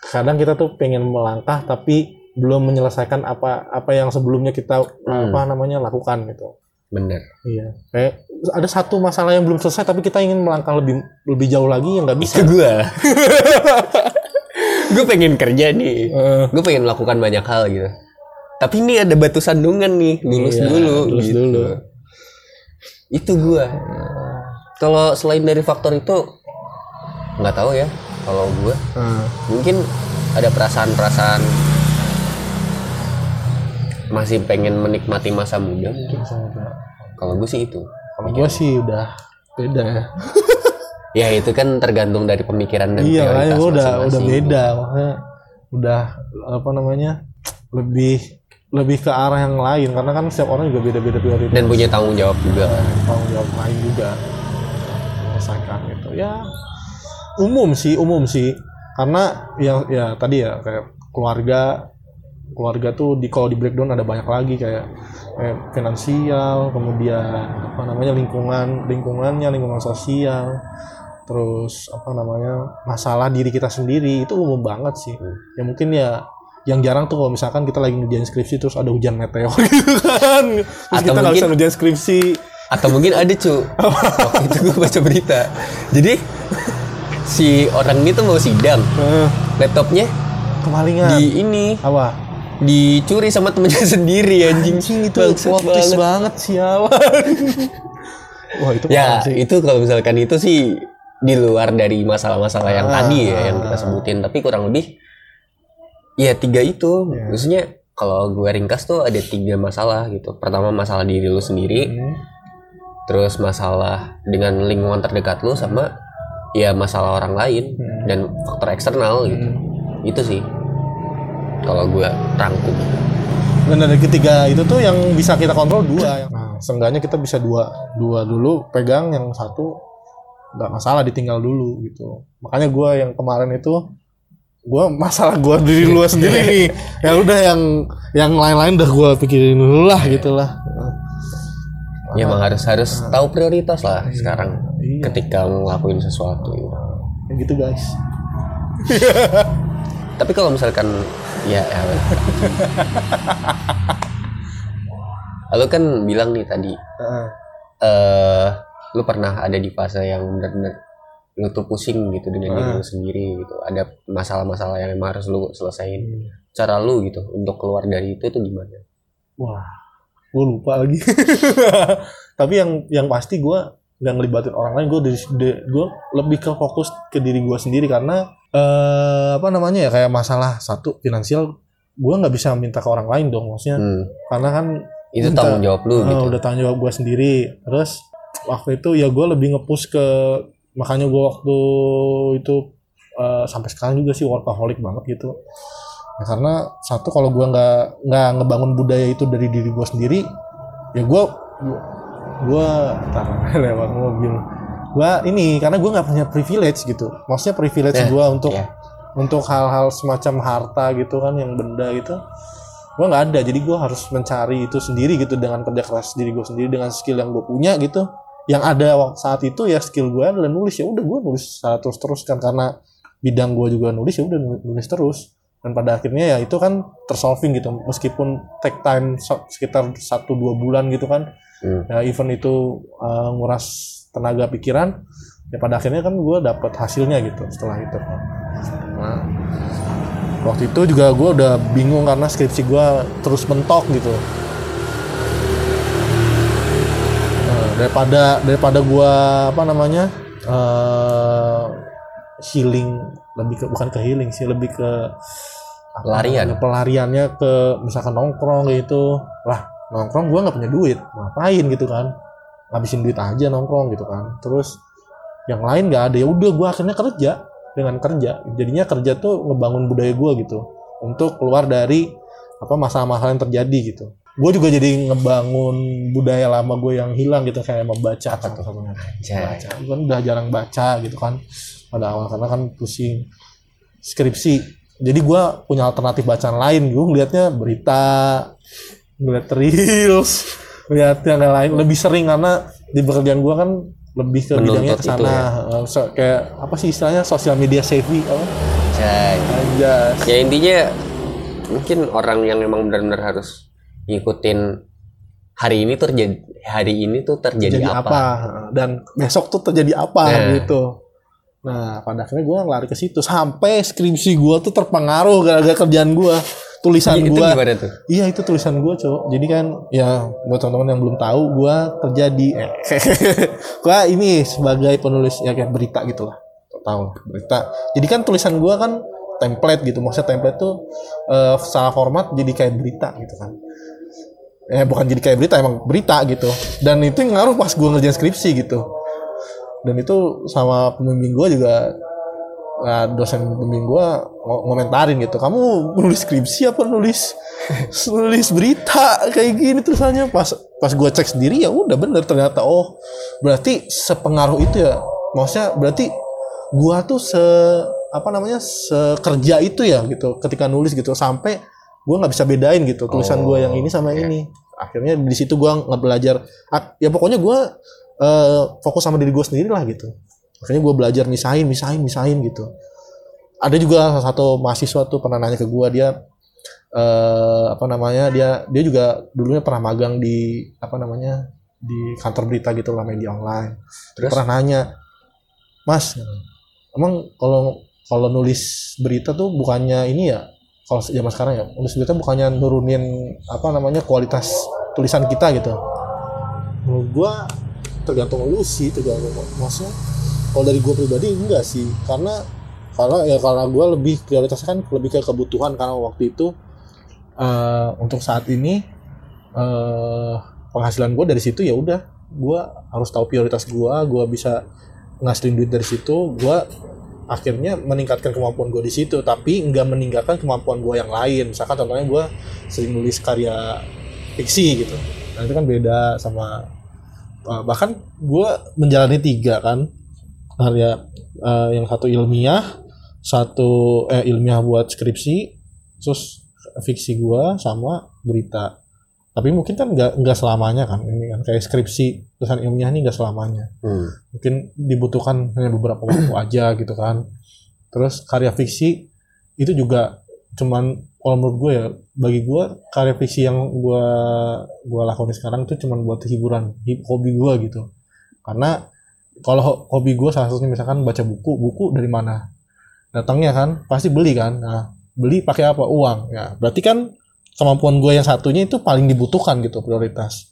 Kadang kita tuh pengen melangkah tapi belum menyelesaikan apa apa yang sebelumnya kita
Hmm.
apa namanya lakukan gitu.
Bener
Iya. Kayak ada satu masalah yang belum selesai tapi kita ingin melangkah lebih lebih jauh lagi yang nggak bisa.
itu gue gue pengen kerja nih
Eh,
gue pengen melakukan banyak hal gitu tapi ini ada batu sandungan nih lulus
Iya,
dulu
lulus
gitu.
dulu.
itu gue kalau selain dari faktor itu nggak tahu ya kalau gue
Hmm.
mungkin ada perasaan-perasaan masih pengen menikmati masa muda mungkin kalau gue sih itu.
Kalau gue sih udah beda. Ya.
ya itu kan tergantung dari pemikiran dan
iya,
prioritas
gue udah udah
masing-masing.
beda, makanya udah apa namanya lebih lebih ke arah yang lain. Karena kan setiap orang juga beda-beda prioritas.
dan punya tanggung jawab juga. Kan
tanggung jawab lain juga. Menyelesaikan gitu ya umum sih umum sih. Karena yang ya tadi ya kayak keluarga keluarga tuh di kalau di breakdown ada banyak lagi kayak, kayak finansial kemudian apa namanya lingkungan lingkungannya lingkungan sosial terus apa namanya masalah diri kita sendiri itu umum banget sih. Ya mungkin ya yang jarang tuh kalau misalkan kita lagi ngerjain skripsi terus ada hujan meteor gitu kan. Terus
Atau
kita nggak bisa
mungkin-
ngerjain skripsi.
Atau mungkin ada cu. Waktu itu gue baca berita. Jadi si orang ini tuh mau sidang.
Eh,
laptopnya
kemalingan.
di ini.
Apa
dicuri sama temennya sendiri anjing
anjing itu plot twist
banget.
banget sialan wah itu
ya
sih
itu kalau misalkan itu sih di luar dari masalah-masalah yang
Ah,
tadi ya yang kita sebutin tapi kurang lebih ya tiga itu
Ya.
maksudnya kalau gue ringkas tuh ada tiga masalah gitu pertama masalah diri lu sendiri
Hmm.
terus masalah dengan lingkungan terdekat lu sama ya masalah orang lain
Hmm.
dan faktor eksternal gitu
Hmm.
itu sih kalau gue rangkum.
Dan dari ketiga itu tuh yang bisa kita kontrol dua nah seenggaknya kita bisa dua dua dulu pegang yang satu nggak masalah ditinggal dulu gitu. Makanya gua yang kemarin itu gua masalah gua diri luar sendiri nih. Ya udah yang yang lain-lain udah gua pikirin dulu lah gitu lah.
Ya emang harus harus tahu prioritas lah sekarang
iya.
ketika ngelakuin sesuatu.
Ya gitu guys.
Tapi kalau misalkan ya, ya Lalu kan bilang nih tadi
Heeh.
eh lu pernah ada di fase yang benar-benar lu tuh pusing gitu dengan diri lu sendiri gitu. Ada masalah-masalah yang emang harus lu selesain.
Hmm.
Cara lu gitu untuk keluar dari itu tuh gimana?
Wah, gue lupa lagi. Tapi yang yang pasti gue nggak ngelibatin orang lain. Gue gue lebih ke fokus ke diri gue sendiri karena eh apa namanya ya kayak masalah satu finansial gue nggak bisa minta ke orang lain dong maksudnya
Hmm,
karena kan
itu
Minta.
tanggung jawab lu
eh,
gitu.
udah tanggung jawab gue sendiri terus waktu itu ya gue lebih ngepush ke makanya gue waktu itu eh, sampai sekarang juga sih workaholic banget gitu ya, karena satu kalau gue nggak nggak ngebangun budaya itu dari diri gue sendiri ya gue gue ntar lewat mobil. Gue ini karena gue nggak punya privilege gitu. Maksudnya privilege
Ya,
gue untuk
ya.
untuk hal-hal semacam harta gitu kan yang benda gitu gue nggak ada. Jadi gue harus mencari itu sendiri gitu dengan kerja keras diri gue sendiri dengan skill yang gue punya gitu. Yang ada saat itu ya skill gue adalah nulis. Ya udah gue nulis terus terus kan karena bidang gue juga nulis ya udah nu- nulis terus. Dan pada akhirnya ya itu kan tersolving gitu. Meskipun take time sekitar satu dua bulan gitu kan
Hmm.
ya event itu uh, nguras tenaga pikiran ya pada akhirnya kan gue dapat hasilnya gitu setelah itu nah waktu itu juga gue udah bingung karena skripsi gue terus mentok gitu Nah, daripada daripada gue apa namanya eh healing lebih ke bukan ke healing sih lebih ke
Pelarian.
pelariannya ke misalkan nongkrong gitu lah nongkrong gue nggak punya duit ngapain gitu kan? Ngabisin duit aja nongkrong gitu kan. Terus yang lain nggak ada. Ya udah gue akhirnya kerja dengan kerja. Jadinya kerja tuh ngebangun budaya gue gitu. Untuk keluar dari apa masalah-masalah yang terjadi gitu. Gue juga jadi ngebangun budaya lama gue yang hilang gitu kayak membaca salah satunya
Anjay.
baca gue kan udah jarang baca gitu kan. Pada awal karena kan pusing. Skripsi. Jadi gue punya alternatif bacaan lain. Gue ngeliatnya berita ngeliat reels ngeliat yang lain lebih sering karena di pekerjaan gue kan lebih ke bidangnya
Menuntut
ke sana
ya.
So- kayak apa sih istilahnya sosial media savvy apa. Anjas.
ya intinya mungkin orang yang memang benar-benar harus ngikutin hari ini tuh terjadi hari ini tuh terjadi
jadi
apa,
apa. dan besok tuh terjadi apa
Nah.
gitu nah pada akhirnya gue lari ke situ sampai skripsi gue tuh terpengaruh gara-gara kerjaan gue tulisan
itu
gue
gimana tuh?
Iya itu tulisan gue cowok jadi kan ya buat teman-teman yang belum tahu gue kerja di eh, gue ini sebagai penulis ya kayak berita gitu lah. Tahu berita. Jadi kan tulisan gue kan template gitu. Maksudnya template tuh eh, salah format jadi kayak berita gitu kan. Eh bukan jadi kayak berita emang berita gitu. Dan itu yang ngaruh pas gue ngerjain skripsi gitu. Dan itu sama pembimbing gue juga nah, dosen pembimbing gue ngo- ngomentarin gitu. Kamu nulis skripsi apa nulis nulis berita kayak gini? Tulisannya pas pas gue cek sendiri ya udah bener ternyata. Oh berarti sepengaruh itu ya? Maksudnya berarti gua tuh se apa namanya sekerja itu ya? Gitu ketika nulis gitu. Sampai gua nggak bisa bedain gitu tulisan gua yang ini sama
iya.
ini. Akhirnya di situ gua nggak belajar. Ya pokoknya gua eh, fokus sama diri gua sendiri lah gitu akhirnya gua belajar misahin misahin misahin gitu. Ada juga salah satu mahasiswa tuh pernah nanya ke gua dia eh apa namanya dia dia juga dulunya pernah magang di apa namanya di kantor berita gitu lah media online. Dia
Terus?
pernah nanya mas emang kalau kalau nulis berita tuh bukannya ini ya kalau zaman sekarang ya nulis berita bukannya nurunin apa namanya kualitas tulisan kita gitu? Menurut gua tergantung lu sih tergantung maksudnya kalau dari gua pribadi enggak sih. Karena karena ya karena gua lebih prioritasnya kan lebih ke kebutuhan. Karena waktu itu eh, untuk saat ini eh, penghasilan gue dari situ ya udah. Gue harus tahu prioritas gue gue bisa ngasilin duit dari situ. Gue akhirnya meningkatkan kemampuan gue di situ. Tapi nggak meninggalkan kemampuan gue yang lain. Misalkan contohnya gue sering nulis karya fiksi gitu. Nah itu kan beda sama eh, bahkan gue menjalani tiga kan karya eh, yang satu ilmiah satu eh ilmiah buat skripsi terus fiksi gua sama berita. Tapi mungkin kan nggak nggak selamanya kan ini kan. Kayak skripsi tulisan ilmiah ini nggak selamanya.
Hmm.
mungkin dibutuhkan hanya beberapa waktu aja gitu kan. Terus karya fiksi itu juga cuman kalau menurut gue ya bagi gue karya fiksi yang gue gue lakukan sekarang itu cuman buat hiburan hi- hobi gue gitu. Karena kalau ho- hobi gue salah satunya misalkan baca buku buku dari mana datangnya kan pasti beli kan. Nah beli pakai apa? Uang. Ya berarti kan kemampuan gue yang satunya itu paling dibutuhkan gitu prioritas.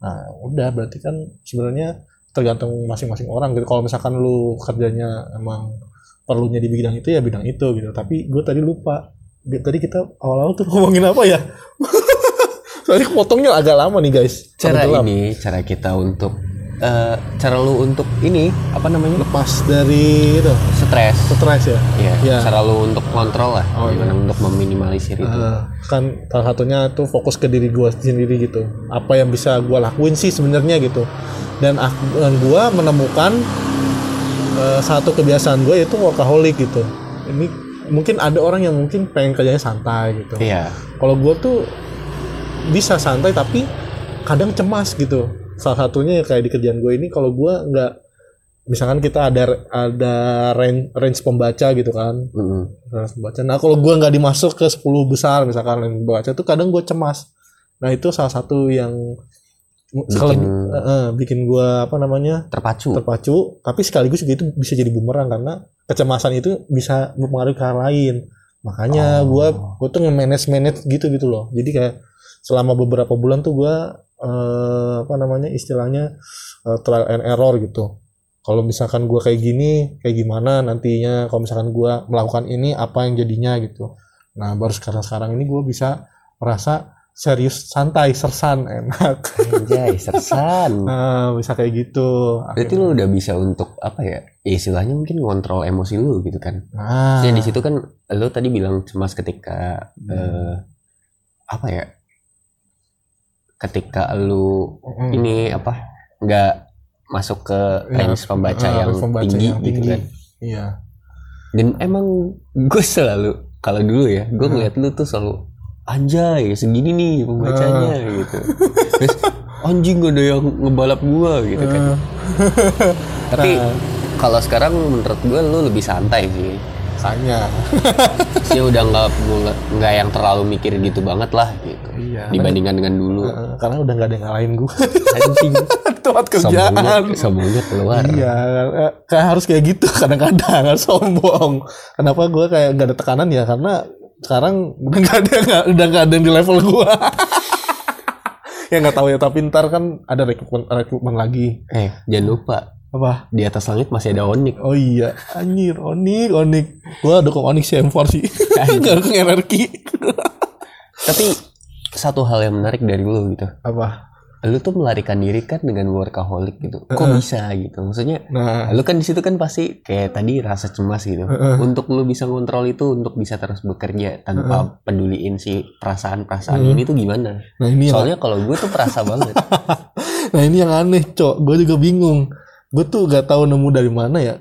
Nah udah berarti kan sebenarnya tergantung masing-masing orang gitu. Kalau misalkan lu kerjanya emang perlunya di bidang itu ya bidang itu gitu. Tapi gue tadi lupa. Di- tadi kita awal-awal tuh ngomongin apa ya? Soalnya potongnya agak lama nih guys.
Cara ini, cara kita untuk eh, cara lu untuk ini apa namanya?
lepas dari itu
Stres.
stres ya
Iya,
Iya.
cara lu untuk kontrol lah,
Oh,
gimana untuk meminimalisir itu.
Eh, kan salah satunya tuh fokus ke diri gue sendiri gitu apa yang bisa gue lakuin sih sebenarnya gitu dan aku dan gue menemukan eh, satu kebiasaan gue yaitu workaholic gitu ini mungkin ada orang yang mungkin pengen kerjanya santai gitu
Iya.
kalau gue tuh bisa santai tapi kadang cemas gitu salah satunya ya kayak di kerjaan gue ini kalau gue nggak misalkan kita ada ada range, range pembaca gitu kan
Mm-mm.
range pembaca nah kalau gue nggak dimasuk ke 10 besar misalkan range pembaca tuh kadang gue cemas nah itu salah satu yang
Bikin-
bikin, bikin gue apa namanya
Terpacu.
terpacu tapi sekaligus juga itu bisa jadi bumerang karena kecemasan itu bisa mempengaruhi ke hal lain makanya
Oh.
gua gua tuh nge-manage manage gitu gitu loh jadi kayak selama beberapa bulan tuh gua eh, apa namanya istilahnya eh, trial and error gitu kalau misalkan gua kayak gini kayak gimana nantinya kalau misalkan gua melakukan ini apa yang jadinya gitu nah baru sekarang sekarang ini gua bisa merasa serius santai sersan enak
Anjay, sersan.
nah bisa kayak gitu
Berarti lu udah bisa untuk apa ya? ya istilahnya mungkin ngontrol emosi lu gitu kan.
Nah,
di situ kan lu tadi bilang cemas ketika eh, apa ya? Ketika lu
mm,
ini apa? nggak masuk ke
Ya,
range pembaca
ah,
yang
pembaca
tinggi
yang
gitu kan.
Iya.
Dan emang gue selalu kalau dulu ya, gue
Hmm.
ngeliat lu tuh selalu anjay segini nih pembacanya
Ah.
gitu. Terus anjing gak ada yang ngebalap gua gitu kan.
Eh,
Tapi
nah.
kalau sekarang menurut gue lu lebih santai sih.
Makanya.
Sih udah nggak nggak yang terlalu mikir gitu banget lah gitu.
Iya.
Dibandingkan dengan dulu.
Eh, karena udah nggak ada yang ngalahin gue.
Anjing.
Tempat kerjaan.
Sombongnya, sombongnya keluar.
Iya, eh, kayak harus kayak gitu kadang-kadang harus sombong. Kenapa gue kayak nggak ada tekanan ya? Karena sekarang udah nggak ada nggak- udah nggak ada yang di level gue. ya nggak tahu ya tapi ntar kan ada rekrutmen rekrutmen lagi.
Eh, jangan lupa
Apa?
Di atas langit masih ada Onyx.
Oh iya, anjir, Onik, Onik. Gua dukung Onik sih M4 sih. Gak dukung RRQ.
Tapi satu hal yang menarik dari lu gitu.
Apa?
Lu tuh melarikan diri kan dengan workaholic gitu. Kok bisa gitu? Maksudnya
Nah,
lu kan di situ kan pasti kayak tadi rasa cemas gitu. Untuk lu bisa ngontrol itu untuk bisa terus bekerja tanpa peduliin si perasaan-perasaan ini tuh gimana?
nah ini yang,
Soalnya kalau gue tuh perasa banget.
nah ini yang aneh, Cok. Gue juga bingung. Gue tuh gak tahu nemu dari mana ya.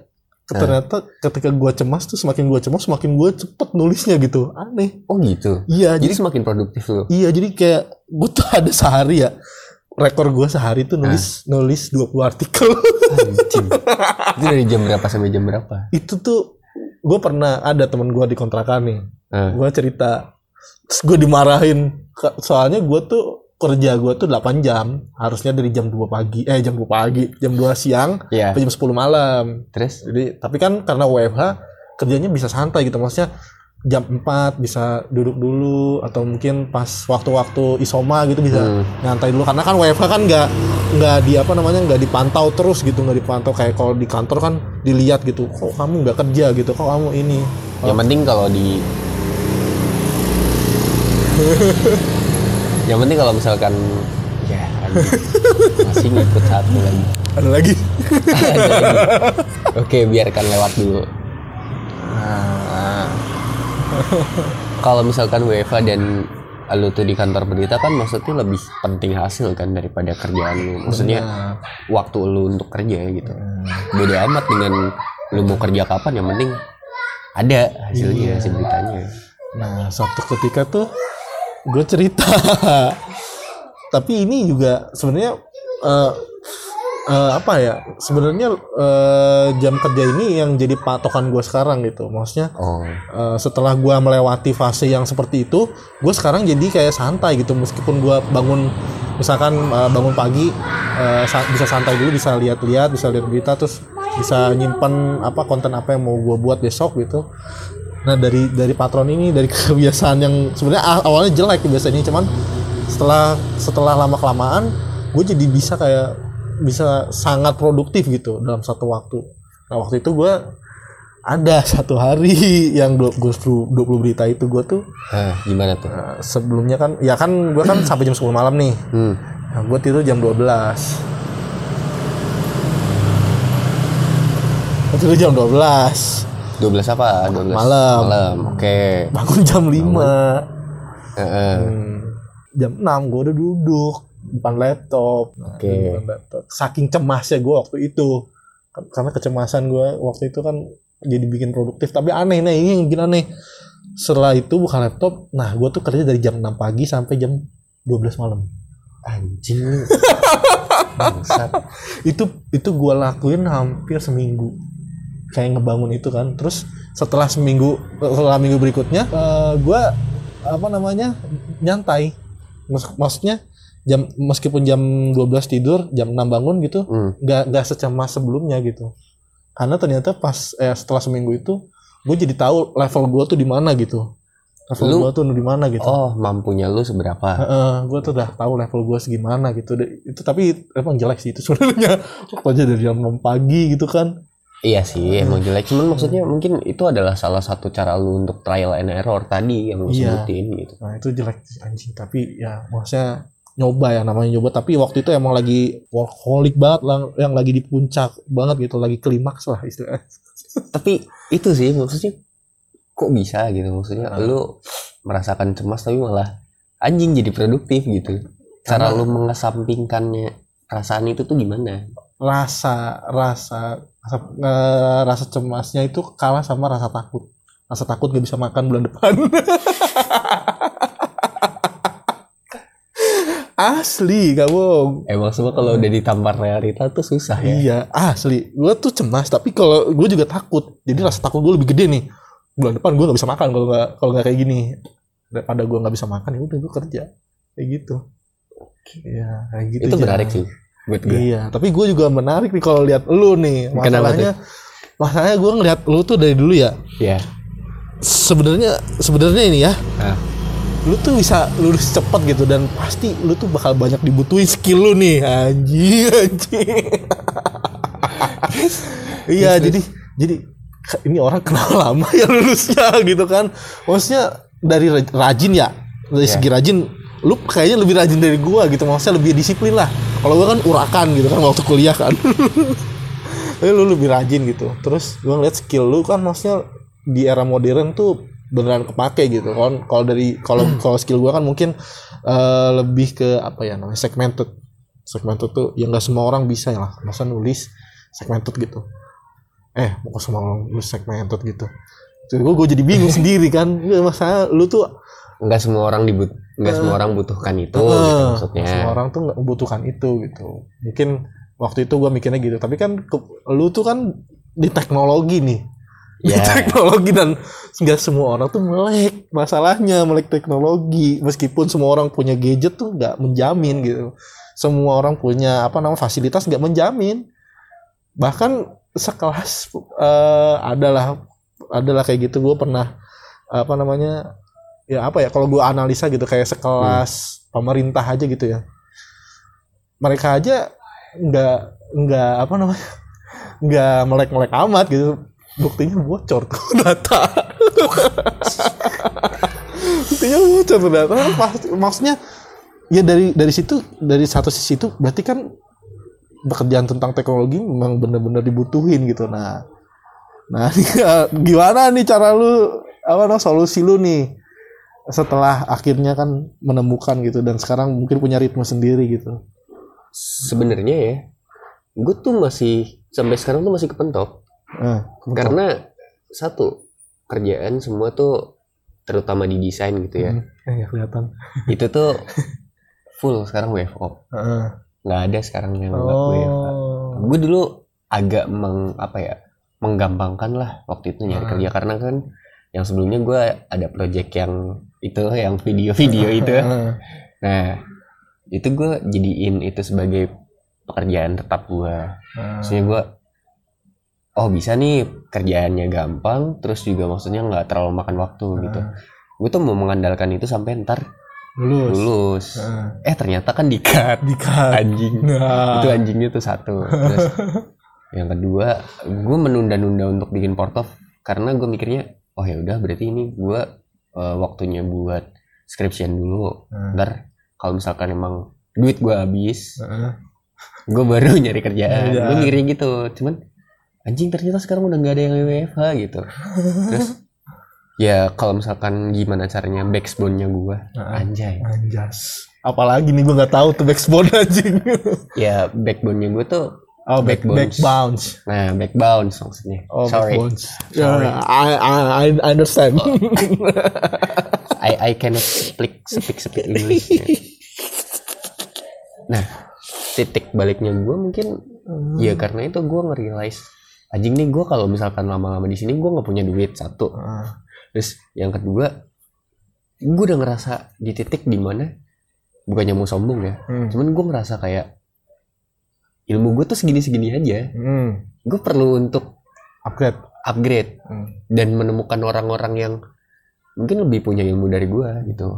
Ternyata ketika gua cemas tuh semakin gua cemas semakin gua cepet nulisnya gitu. Aneh.
Oh gitu.
Iya, jadi
Jadi semakin produktif lu.
iya jadi kayak gue tuh ada sehari ya. Rekor gua sehari tuh nulis nulis 20 artikel.
Anjing. itu dari jam berapa sampai jam berapa?
itu tuh gue pernah ada temen gue di kontrakan nih
Eh.
gue cerita terus gue dimarahin soalnya gue tuh kerja gue tuh 8 jam harusnya dari jam 2 pagi eh jam 2 pagi jam 2 siang sampai jam 10 malam.
Terus?
jadi tapi kan karena WFH kerjanya bisa santai gitu maksudnya jam 4 bisa duduk dulu atau mungkin pas waktu-waktu isoma gitu bisa
Hmm.
nyantai dulu. Karena kan WFH kan nggak nggak di apa namanya nggak dipantau terus gitu nggak dipantau. Kayak kalau di kantor kan dilihat gitu kok kamu nggak kerja gitu? Kok kamu ini?
Yang penting kalau di Yang penting kalau misalkan ya masih ngikut satu lagi.
ada lagi.
Oke, biarkan lewat dulu.
nah,
Kalau misalkan WFA dan lu tuh di kantor berita kan maksudnya lebih penting hasil kan daripada kerjaan lu. Maksudnya
nah,
waktu lu untuk kerja gitu. Beda amat dengan lu mau kerja kapan yang penting ada hasilnya si beritanya.
nah suatu ketika tuh gue cerita. Tapi ini juga sebenarnya eh, eh, apa ya sebenarnya eh, jam kerja ini yang jadi patokan gue sekarang gitu. Maksudnya
Oh,
Eh, setelah gua melewati fase yang seperti itu, gue sekarang jadi kayak santai gitu. Meskipun gua bangun misalkan eh, bangun pagi eh, sa- bisa santai dulu bisa lihat-lihat bisa lihat berita terus bisa nyimpen apa konten apa yang mau gua buat besok gitu. Nah dari dari patron ini dari kebiasaan yang sebenarnya awalnya jelek biasanya cuman setelah setelah lama kelamaan gue jadi bisa kayak bisa sangat produktif gitu dalam satu waktu. Nah waktu itu gue ada satu hari yang 20, 20 berita itu gue tuh
ah, gimana tuh?
eh, sebelumnya kan ya kan gue kan sampai jam 10 malam nih
Hmm.
nah, gue tidur jam 12 gue tidur jam 12
12 apa? 12
Malam.
Malam. Oke.
bangun jam 5
Heeh.
Hmm, jam 6 gue udah duduk depan laptop
Oke.
Depan laptop. saking cemasnya gue waktu itu karena kecemasan gue waktu itu kan jadi bikin produktif tapi aneh nih ini yang bikin aneh setelah itu buka laptop nah gue tuh kerja dari jam 6 pagi sampai jam 12 malam
Anjing
itu itu gue lakuin hampir seminggu kayak ngebangun itu kan. Terus setelah seminggu setelah minggu berikutnya gue apa namanya nyantai. Maksud- maksudnya jam meskipun jam 12 tidur jam 6 bangun gitu
Hmm.
nggak nggak secemas sebelumnya gitu. Karena ternyata pas eh, setelah seminggu itu gue jadi tahu level gue tuh di mana gitu. Level
Lu-
gue tuh di mana gitu.
Oh, mampunya lu seberapa?
gue tuh udah tahu level gue segimana gitu. Itu tapi emang jelek sih itu sebenarnya. Waktu aja dari jam 6 pagi gitu kan
Iya sih, emang jelek. Cuman maksudnya mungkin itu adalah salah satu cara lu untuk trial and error tadi yang lu
Iya.
sebutin gitu.
nah itu jelek anjing tapi ya maksudnya nyoba ya namanya nyoba tapi waktu itu emang lagi workaholic banget lang- yang lagi di puncak banget gitu lagi klimaks lah istilahnya
Tapi itu sih maksudnya kok bisa gitu maksudnya lu merasakan cemas tapi malah anjing jadi produktif gitu. Cara
Karena-
lu mengesampingkannya perasaan itu tuh gimana?
rasa rasa rasa, eh, rasa cemasnya itu kalah sama rasa takut. Rasa takut gak bisa makan bulan depan. Asli gak bohong.
Emang semua kalau udah ditampar realita tuh susah ya.
iya asli. Gue tuh cemas tapi kalau gue juga takut. Jadi rasa takut gue lebih gede nih. Bulan depan gue gak bisa makan kalau nggak kalau nggak kayak gini. Daripada gue nggak bisa makan ya udah gue kerja. Kayak gitu. Iya kayak gitu
itu menarik sih buat gue.
Iya, tapi gue juga menarik nih kalau lihat lu nih. Masalahnya, masalahnya gue ngeliat lu tuh dari dulu ya.
Ya.
Sebenarnya, sebenarnya ini ya,
Ah.
lu tuh bisa lulus cepet gitu dan pasti lu tuh bakal banyak dibutuhin skill lu nih, anjing, anjing. iya jadi jadi ini orang kenal lama ya lulusnya gitu kan maksudnya dari raj- rajin ya dari
Iya.
segi rajin lu kayaknya lebih rajin dari gua gitu maksudnya lebih disiplin lah kalau gua kan urakan gitu kan waktu kuliah kan. Tapi lu lebih rajin gitu. Terus gua ngeliat skill lu kan maksudnya di era modern tuh beneran kepake gitu kan. Kalau dari kalau kalau skill gua kan mungkin eh, lebih ke apa ya namanya segmented. Segmented tuh yang nggak semua orang bisa ya lah. Masa nulis segmented gitu. Eh mau semua orang nulis segmented gitu. Jadi gue gue jadi bingung sendiri kan. Masalah lu tuh
nggak semua orang dibut nggak semua orang butuhkan itu gitu
eh,
maksudnya.
semua orang tuh nggak membutuhkan itu gitu. Mungkin waktu itu gue mikirnya gitu tapi kan ke- lu tuh kan di teknologi nih. Di
ya.
teknologi dan nggak semua orang tuh melek masalahnya melek teknologi. Meskipun semua orang punya gadget tuh nggak menjamin gitu. Semua orang punya apa namanya fasilitas nggak menjamin. Bahkan sekelas eh, adalah adalah kayak gitu gue pernah apa namanya ya apa ya kalau gue analisa gitu kayak sekelas pemerintah aja gitu ya. Mereka aja nggak nggak apa namanya nggak melek-melek amat gitu. Buktinya bocor tuh data. Buktinya bocor tuh data. Pas- maksudnya ya dari dari situ dari satu sisi itu berarti kan pekerjaan tentang teknologi memang benar-benar dibutuhin gitu. Nah nah gimana nih cara lu apa namanya solusi lu nih setelah akhirnya kan menemukan gitu dan sekarang mungkin punya ritme sendiri gitu.
Sebenarnya ya gue tuh masih sampai sekarang tuh masih kepentok.
Eh,
karena satu kerjaan semua tuh terutama di desain gitu ya.
Hmm, eh, ya kelihatan.
Itu tuh full sekarang WFO
Heeh.
nggak ada sekarang yang
oh.
Gue dulu agak meng apa ya menggampangkan lah waktu itu nyari
Ah.
kerja. Karena kan yang sebelumnya gue ada project yang itu yang video-video itu. Nah itu gue jadiin itu sebagai pekerjaan tetap gue maksudnya gue oh bisa nih kerjaannya gampang terus juga maksudnya nggak terlalu makan waktu gitu. Gue tuh mau mengandalkan itu sampai ntar
lulus.
lulus. Eh ternyata kan dikat.
Dikat.
Anjing.
Nah.
Itu anjingnya tuh satu. Terus yang kedua gue menunda-nunda untuk bikin portof karena gue mikirnya oh ya udah berarti ini gue eh, waktunya buat skripsian dulu
Heeh.
ntar kalau misalkan emang duit gue habis
Heeh.
gue baru nyari kerjaan
Iya.
gue mikirnya gitu cuman anjing ternyata sekarang udah nggak ada yang WFH gitu terus ya kalau misalkan gimana caranya backbone-nya gue
Heeh.
anjay
anjas apalagi nih gue nggak tahu tuh backbone anjing
ya backbone-nya gue tuh
oh back back bounce
nah backbounce maksudnya
oh
sorry
backbones
Sorry.
ya I, I I understand
I I cannot speak speak speak English. nah, titik baliknya gue mungkin ya karena itu gue nge-realize anjing nih gue kalau misalkan lama-lama di sini gue nggak punya duit satu.
Heeh.
Terus yang kedua gue udah ngerasa di titik di mana bukannya mau sombong ya,
Hmm.
cuman gue ngerasa kayak ilmu gue tuh segini-segini aja.
Hmm.
Gue perlu untuk
upgrade
upgrade
Hmm.
dan menemukan orang-orang yang mungkin lebih punya ilmu dari gua gitu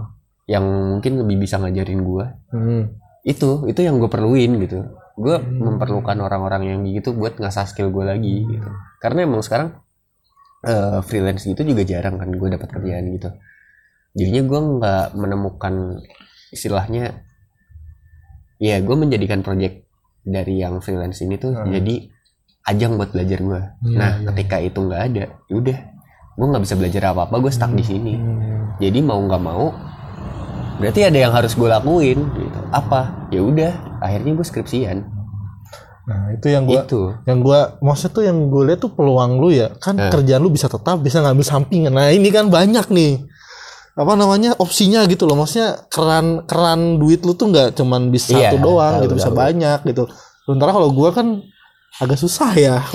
yang mungkin lebih bisa ngajarin gua
Hmm.
itu itu yang gue perluin gitu gue
Hmm.
memerlukan orang-orang yang gitu buat ngasah skill gue lagi gitu karena emang sekarang eh, freelance gitu juga jarang kan gue dapat kerjaan gitu jadinya gue nggak menemukan istilahnya ya gue menjadikan project dari yang freelance ini tuh
Hmm.
jadi ajang buat belajar gue
Iya,
nah
iya.
ketika itu nggak ada yaudah gue nggak bisa belajar apa apa gue stuck di sini.
Hmm.
jadi mau nggak mau berarti ada yang harus gue lakuin gitu. Apa? Ya udah akhirnya gue skripsian.
Nah itu yang gua
itu.
yang gua maksudnya tuh yang gue lihat tuh peluang lu ya. Kan
Eh.
kerjaan lu bisa tetap bisa ngambil sampingan. Nah ini kan banyak nih apa namanya opsinya gitu loh. Maksudnya keran keran duit lu tuh nggak cuman bisa
Iya,
satu doang
tahu,
gitu bisa banyak gitu. Sementara kalau gua kan agak susah ya.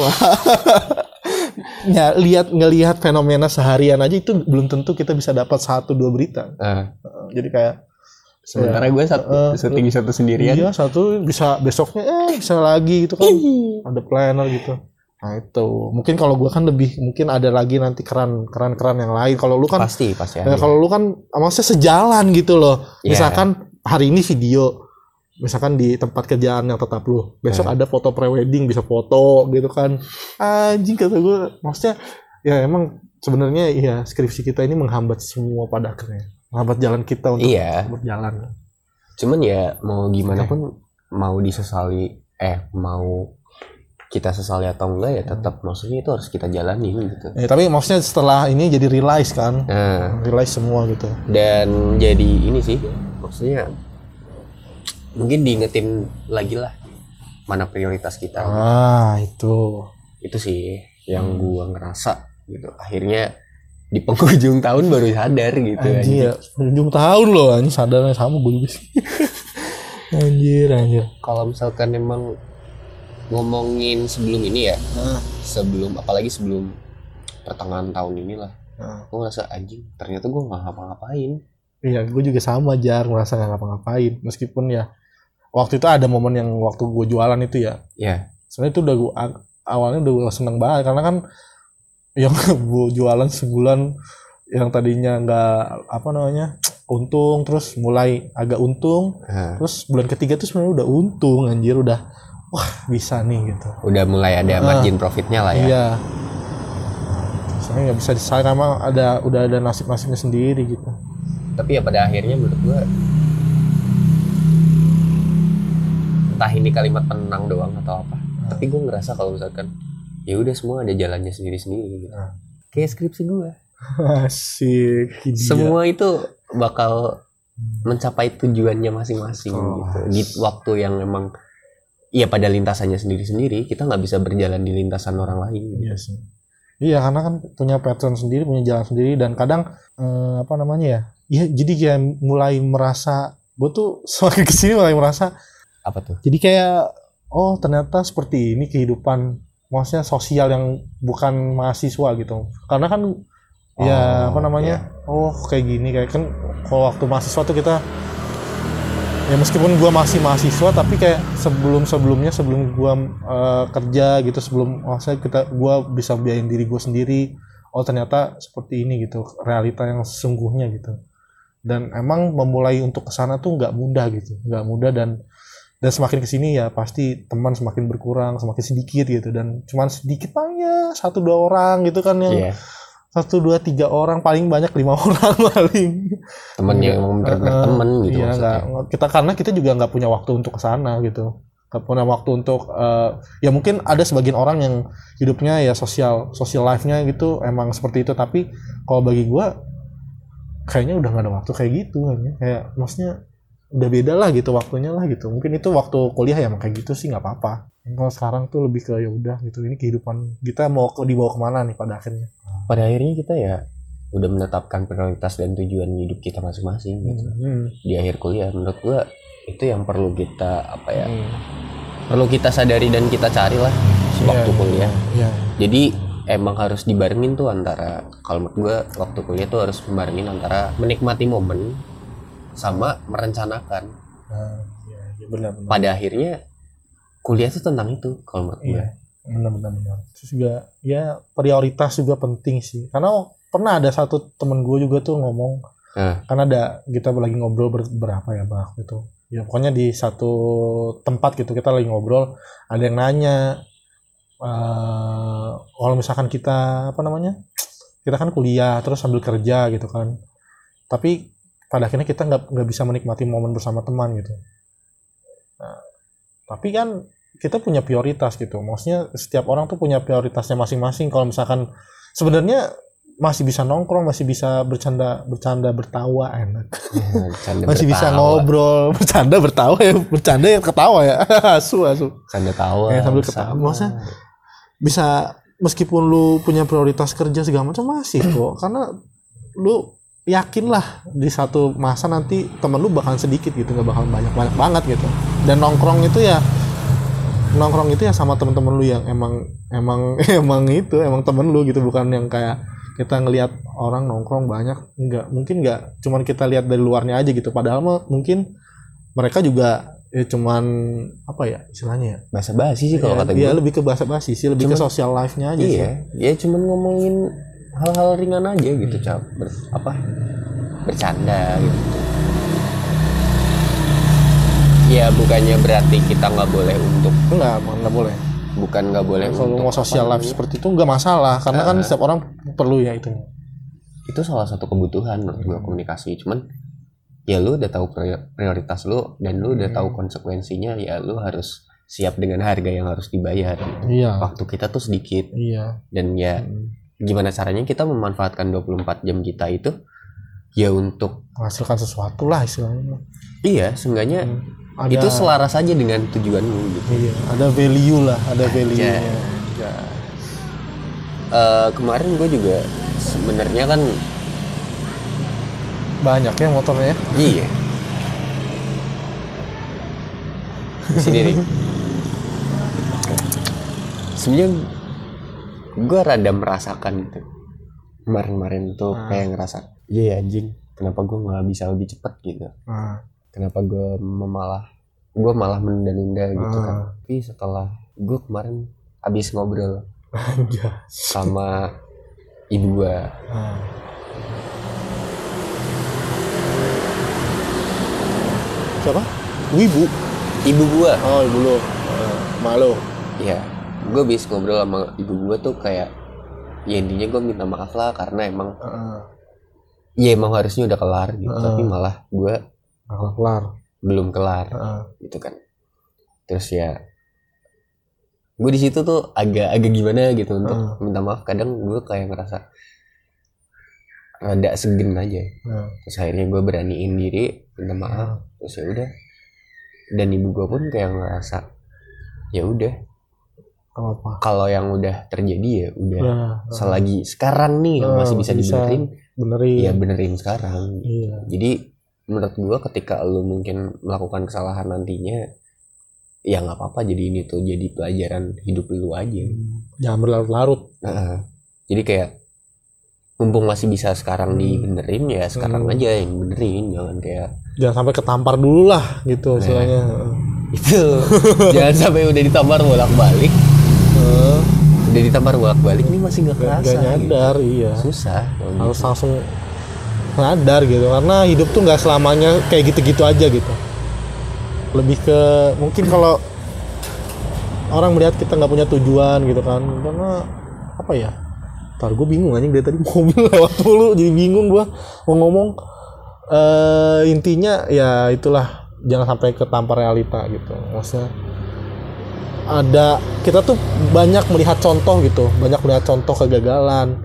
Ya lihat ngelihat fenomena seharian aja itu belum tentu kita bisa dapat satu dua berita.
Nah,
jadi kayak
sementara gue satu
Eh,
syuting satu sendirian.
iya satu bisa besoknya eh bisa lagi gitu kan. Ada planner gitu nah itu mungkin kalau gua kan lebih mungkin ada lagi nanti keran keran keran yang lain kalau lu kan
pasti pasti ada.
kalau lu kan maksudnya sejalan gitu loh
Iya.
misalkan hari ini video misalkan di tempat kerjaan yang tetap lu besok
Hmm.
ada foto prewedding bisa foto gitu kan anjing kata gue maksudnya ya emang sebenarnya ya skripsi kita ini menghambat semua pada akhirnya menghambat jalan kita untuk
Iya.
berjalan
Cuman ya mau gimana pun mau disesali eh mau kita sesali atau enggak ya tetap maksudnya itu harus kita jalani gitu.
Eh, tapi maksudnya setelah ini jadi realize kan?
Nah,
realize semua gitu.
Dan jadi ini sih maksudnya mungkin diingetin lagi lah mana prioritas kita.
Ah itu.
Itu sih yang gua ngerasa gitu. Akhirnya di penghujung tahun baru sadar gitu
anjir ya ujung tahun loh anjir sadarnya sama gue juga sih. Anjir anjir.
Kalau misalkan emang ngomongin sebelum ini ya.
Nah,
sebelum apalagi sebelum pertengahan tahun inilah.
Nah.
gue ngerasa anjing ternyata gue nggak ngapa-ngapain.
Iya, gue juga sama jar merasa nggak ngapa-ngapain. Meskipun ya waktu itu ada momen yang waktu gue jualan itu ya.
ya
Sebenarnya itu udah gue awalnya udah gue seneng banget karena kan yang gue jualan sebulan yang tadinya nggak apa namanya untung terus mulai agak untung.
Nah,
terus bulan ketiga tuh sebenarnya udah untung anjir udah wah bisa nih gitu.
Udah mulai ada
Ah.
margin profitnya lah ya.
iya. Soalnya nggak bisa disalahin sama ada udah ada nasib nasibnya sendiri gitu.
Tapi ya pada akhirnya menurut gue entah ini kalimat tenang doang atau apa tapi gue ngerasa kalau misalkan ya udah semua ada jalannya sendiri-sendiri gitu.
Nah.
kayak skripsi gue
asik
semua itu bakal mencapai tujuannya masing-masing
Oh,
gitu. Di waktu yang emang ya pada lintasannya sendiri-sendiri kita nggak bisa berjalan di lintasan orang lain.
Iya sih. Iya karena kan punya pattern sendiri, punya jalan sendiri dan kadang eh, apa namanya ya? Iya jadi kayak mulai merasa gue tuh semakin ke sini mulai merasa
apa tuh
jadi kayak oh ternyata seperti ini kehidupan maksudnya sosial yang bukan mahasiswa gitu. Karena kan ya
Oh,
apa namanya? Oh kayak gini kayak kan kalau waktu mahasiswa tuh kita ya meskipun gua masih mahasiswa tapi kayak sebelum sebelumnya sebelum gua eh, kerja gitu sebelum maksudnya kita gua bisa biayain diri gua sendiri oh ternyata seperti ini gitu realita yang sesungguhnya gitu. Dan emang memulai untuk ke sana tuh nggak mudah gitu nggak mudah dan dan semakin ke sini ya pasti teman semakin berkurang semakin sedikit gitu. Dan cuman sedikit banyak satu dua orang gitu kan yang
Iya
satu dua tiga orang paling banyak lima orang paling.
Temen yang emang bener-bener
Eh,
temen gitu
iya,
maksudnya.
nggak- kita karena kita juga nggak punya waktu untuk ke sana gitu. Nggak punya waktu untuk eh, ya mungkin ada sebagian orang yang hidupnya ya sosial social life-nya gitu emang seperti itu. Tapi kalau bagi gua kayaknya udah nggak ada waktu kayak gitu kayaknya. Kayak maksudnya udah beda lah gitu waktunya lah gitu. Mungkin itu waktu kuliah ya kayak gitu sih nggak apa-apa. Kalau sekarang tuh lebih ke ya udah gitu. Ini kehidupan kita mau dibawa ke mana nih pada akhirnya
pada akhirnya kita ya udah menetapkan prioritas dan tujuan hidup kita masing-masing gitu
Hmm.
di akhir kuliah menurut gua itu yang perlu kita apa ya
Hmm.
perlu kita sadari dan kita cari lah waktu
Iya,
kuliah
Iya.
jadi emang harus dibarengin tuh antara kalau menurut gua waktu kuliah tuh harus membarengin antara menikmati momen sama merencanakan
Nah, iya, iya benar-benar.
pada akhirnya kuliah tuh tentang itu kalau menurut gue
Iya, benar-benar benar. Terus juga ya prioritas juga penting sih. Karena pernah ada satu temen gue juga tuh ngomong,
Nah.
kan ada kita lagi ngobrol ber- berapa ya bang itu. Ya pokoknya di satu tempat gitu kita lagi ngobrol, ada yang nanya, eh kalau misalkan kita apa namanya, kita kan kuliah terus sambil kerja gitu kan. Tapi pada akhirnya kita nggak nggak bisa menikmati momen bersama teman gitu. Nah, tapi kan kita punya prioritas gitu. Maksudnya setiap orang tuh punya prioritasnya masing-masing. Kalau misalkan sebenarnya masih bisa nongkrong, masih bisa bercanda, bercanda, bertawa enak.
Canda
Masih bisa
bertawa.
ngobrol, bercanda, bertawa ya, bercanda ya ketawa ya. asu, asu.
Canda tawa
Ya, sambil
bersama.
ketawa. Maksudnya Bisa meskipun lu punya prioritas kerja segala macam masih kok. Karena lu yakin lah di satu masa nanti temen lu bakal sedikit gitu, nggak bakal banyak banyak banget gitu. Dan nongkrong itu ya nongkrong itu ya sama temen-temen lu yang emang emang emang itu emang temen lu gitu bukan yang kayak kita ngelihat orang nongkrong banyak nggak mungkin nggak cuman kita lihat dari luarnya aja gitu. Padahal mah mungkin mereka juga ya cuman apa ya istilahnya ya?
Bahasa basi sih kalau
Ya,
kata
iya,
gue
lebih ke bahasa basi sih lebih ke
Cuman-
social life-nya aja sih.
iya ya cuman ngomongin hal-hal ringan aja gitu cap Ber- apa? Bercanda gitu ya bukannya berarti kita nggak boleh untuk
enggak nggak boleh.
Bukan nggak boleh
kalau mau social
apa?
life seperti itu nggak masalah karena kan
Ah.
setiap orang perlu ya itu.
Itu salah satu kebutuhan menurut gua komunikasi. Cuman ya lu udah tahu prior- prioritas lu dan lu udah tahu konsekuensinya ya lu harus siap dengan harga yang harus dibayar.
Iya.
Waktu kita tuh sedikit.
Iya.
Dan ya
Hmm.
gimana caranya kita memanfaatkan 24 jam kita itu ya untuk
menghasilkan sesuatu lah istilahnya.
Iya seenggaknya
ada
itu selaras aja dengan tujuan lu gitu.
Iya ada value lah ada value nya
Eh, kemarin gue juga sebenarnya kan
banyak ya motornya ya?
Iya. Di sini nih. Sebenarnya gue rada merasakan gitu. Kemarin-kemarin tuh
Ah.
kayak ngerasa iya anjing. Kenapa gue nggak bisa lebih cepat gitu?
Nah,
kenapa gue malah gue malah menunda-nunda gitu kan?
Ah.
tapi setelah gue kemarin habis ngobrol
anjay.
sama ibu gue
Nah. siapa? Wibu?
Ibu gue
oh ibu lo. Ah, malu
ya gue habis ngobrol sama ibu gue tuh kayak ya intinya gue minta maaf lah karena emang
Ah,
ya emang harusnya udah kelar gitu
Ah.
tapi malah gue
nggak kelar.
belum kelar
Ah,
gitu kan. Terus ya gue di situ tuh agak agak gimana gitu untuk
Ah.
minta maaf. Kadang gue kayak ngerasa rada segen aja.
Ah,
terus akhirnya gue beraniin diri minta maaf.
Ah.
terus ya udah. Dan ibu gue pun kayak ngerasa ya udah. Kalau yang udah terjadi ya udah.
Nah,
selagi sekarang nih yang
Ah,
masih bisa
bisa.
dibenerin
benerin.
Ya benerin sekarang.
Iya.
Jadi menurut gua ketika lu mungkin melakukan kesalahan nantinya ya nggak apa-apa jadi ini tuh jadi pelajaran hidup lu aja.
Jangan berlarut-larut.
Nah, jadi kayak mumpung masih bisa sekarang
Hmm.
dibenerin ya sekarang
Hmm.
aja yang benerin jangan kayak
jangan sampai ketampar dulu lah gitu istilahnya.
itu. Jangan sampai udah ditampar bolak-balik
Eh,
udah ditampar bolak-balik ini masih nggak kerasa
nggak nyadar iya.
Gitu. susah kalau
harus
gitu.
langsung nyadar gitu karena hidup tuh nggak selamanya kayak gitu-gitu aja gitu. Lebih ke mungkin kalau orang melihat kita nggak punya tujuan gitu kan karena apa ya? Ntar gue bingung anjing dari tadi mobil lewat mulu jadi bingung gue mau ngomong. Eh intinya ya itulah jangan sampai ketampar realita gitu. Maksudnya ada kita tuh banyak melihat contoh gitu. Banyak melihat contoh kegagalan.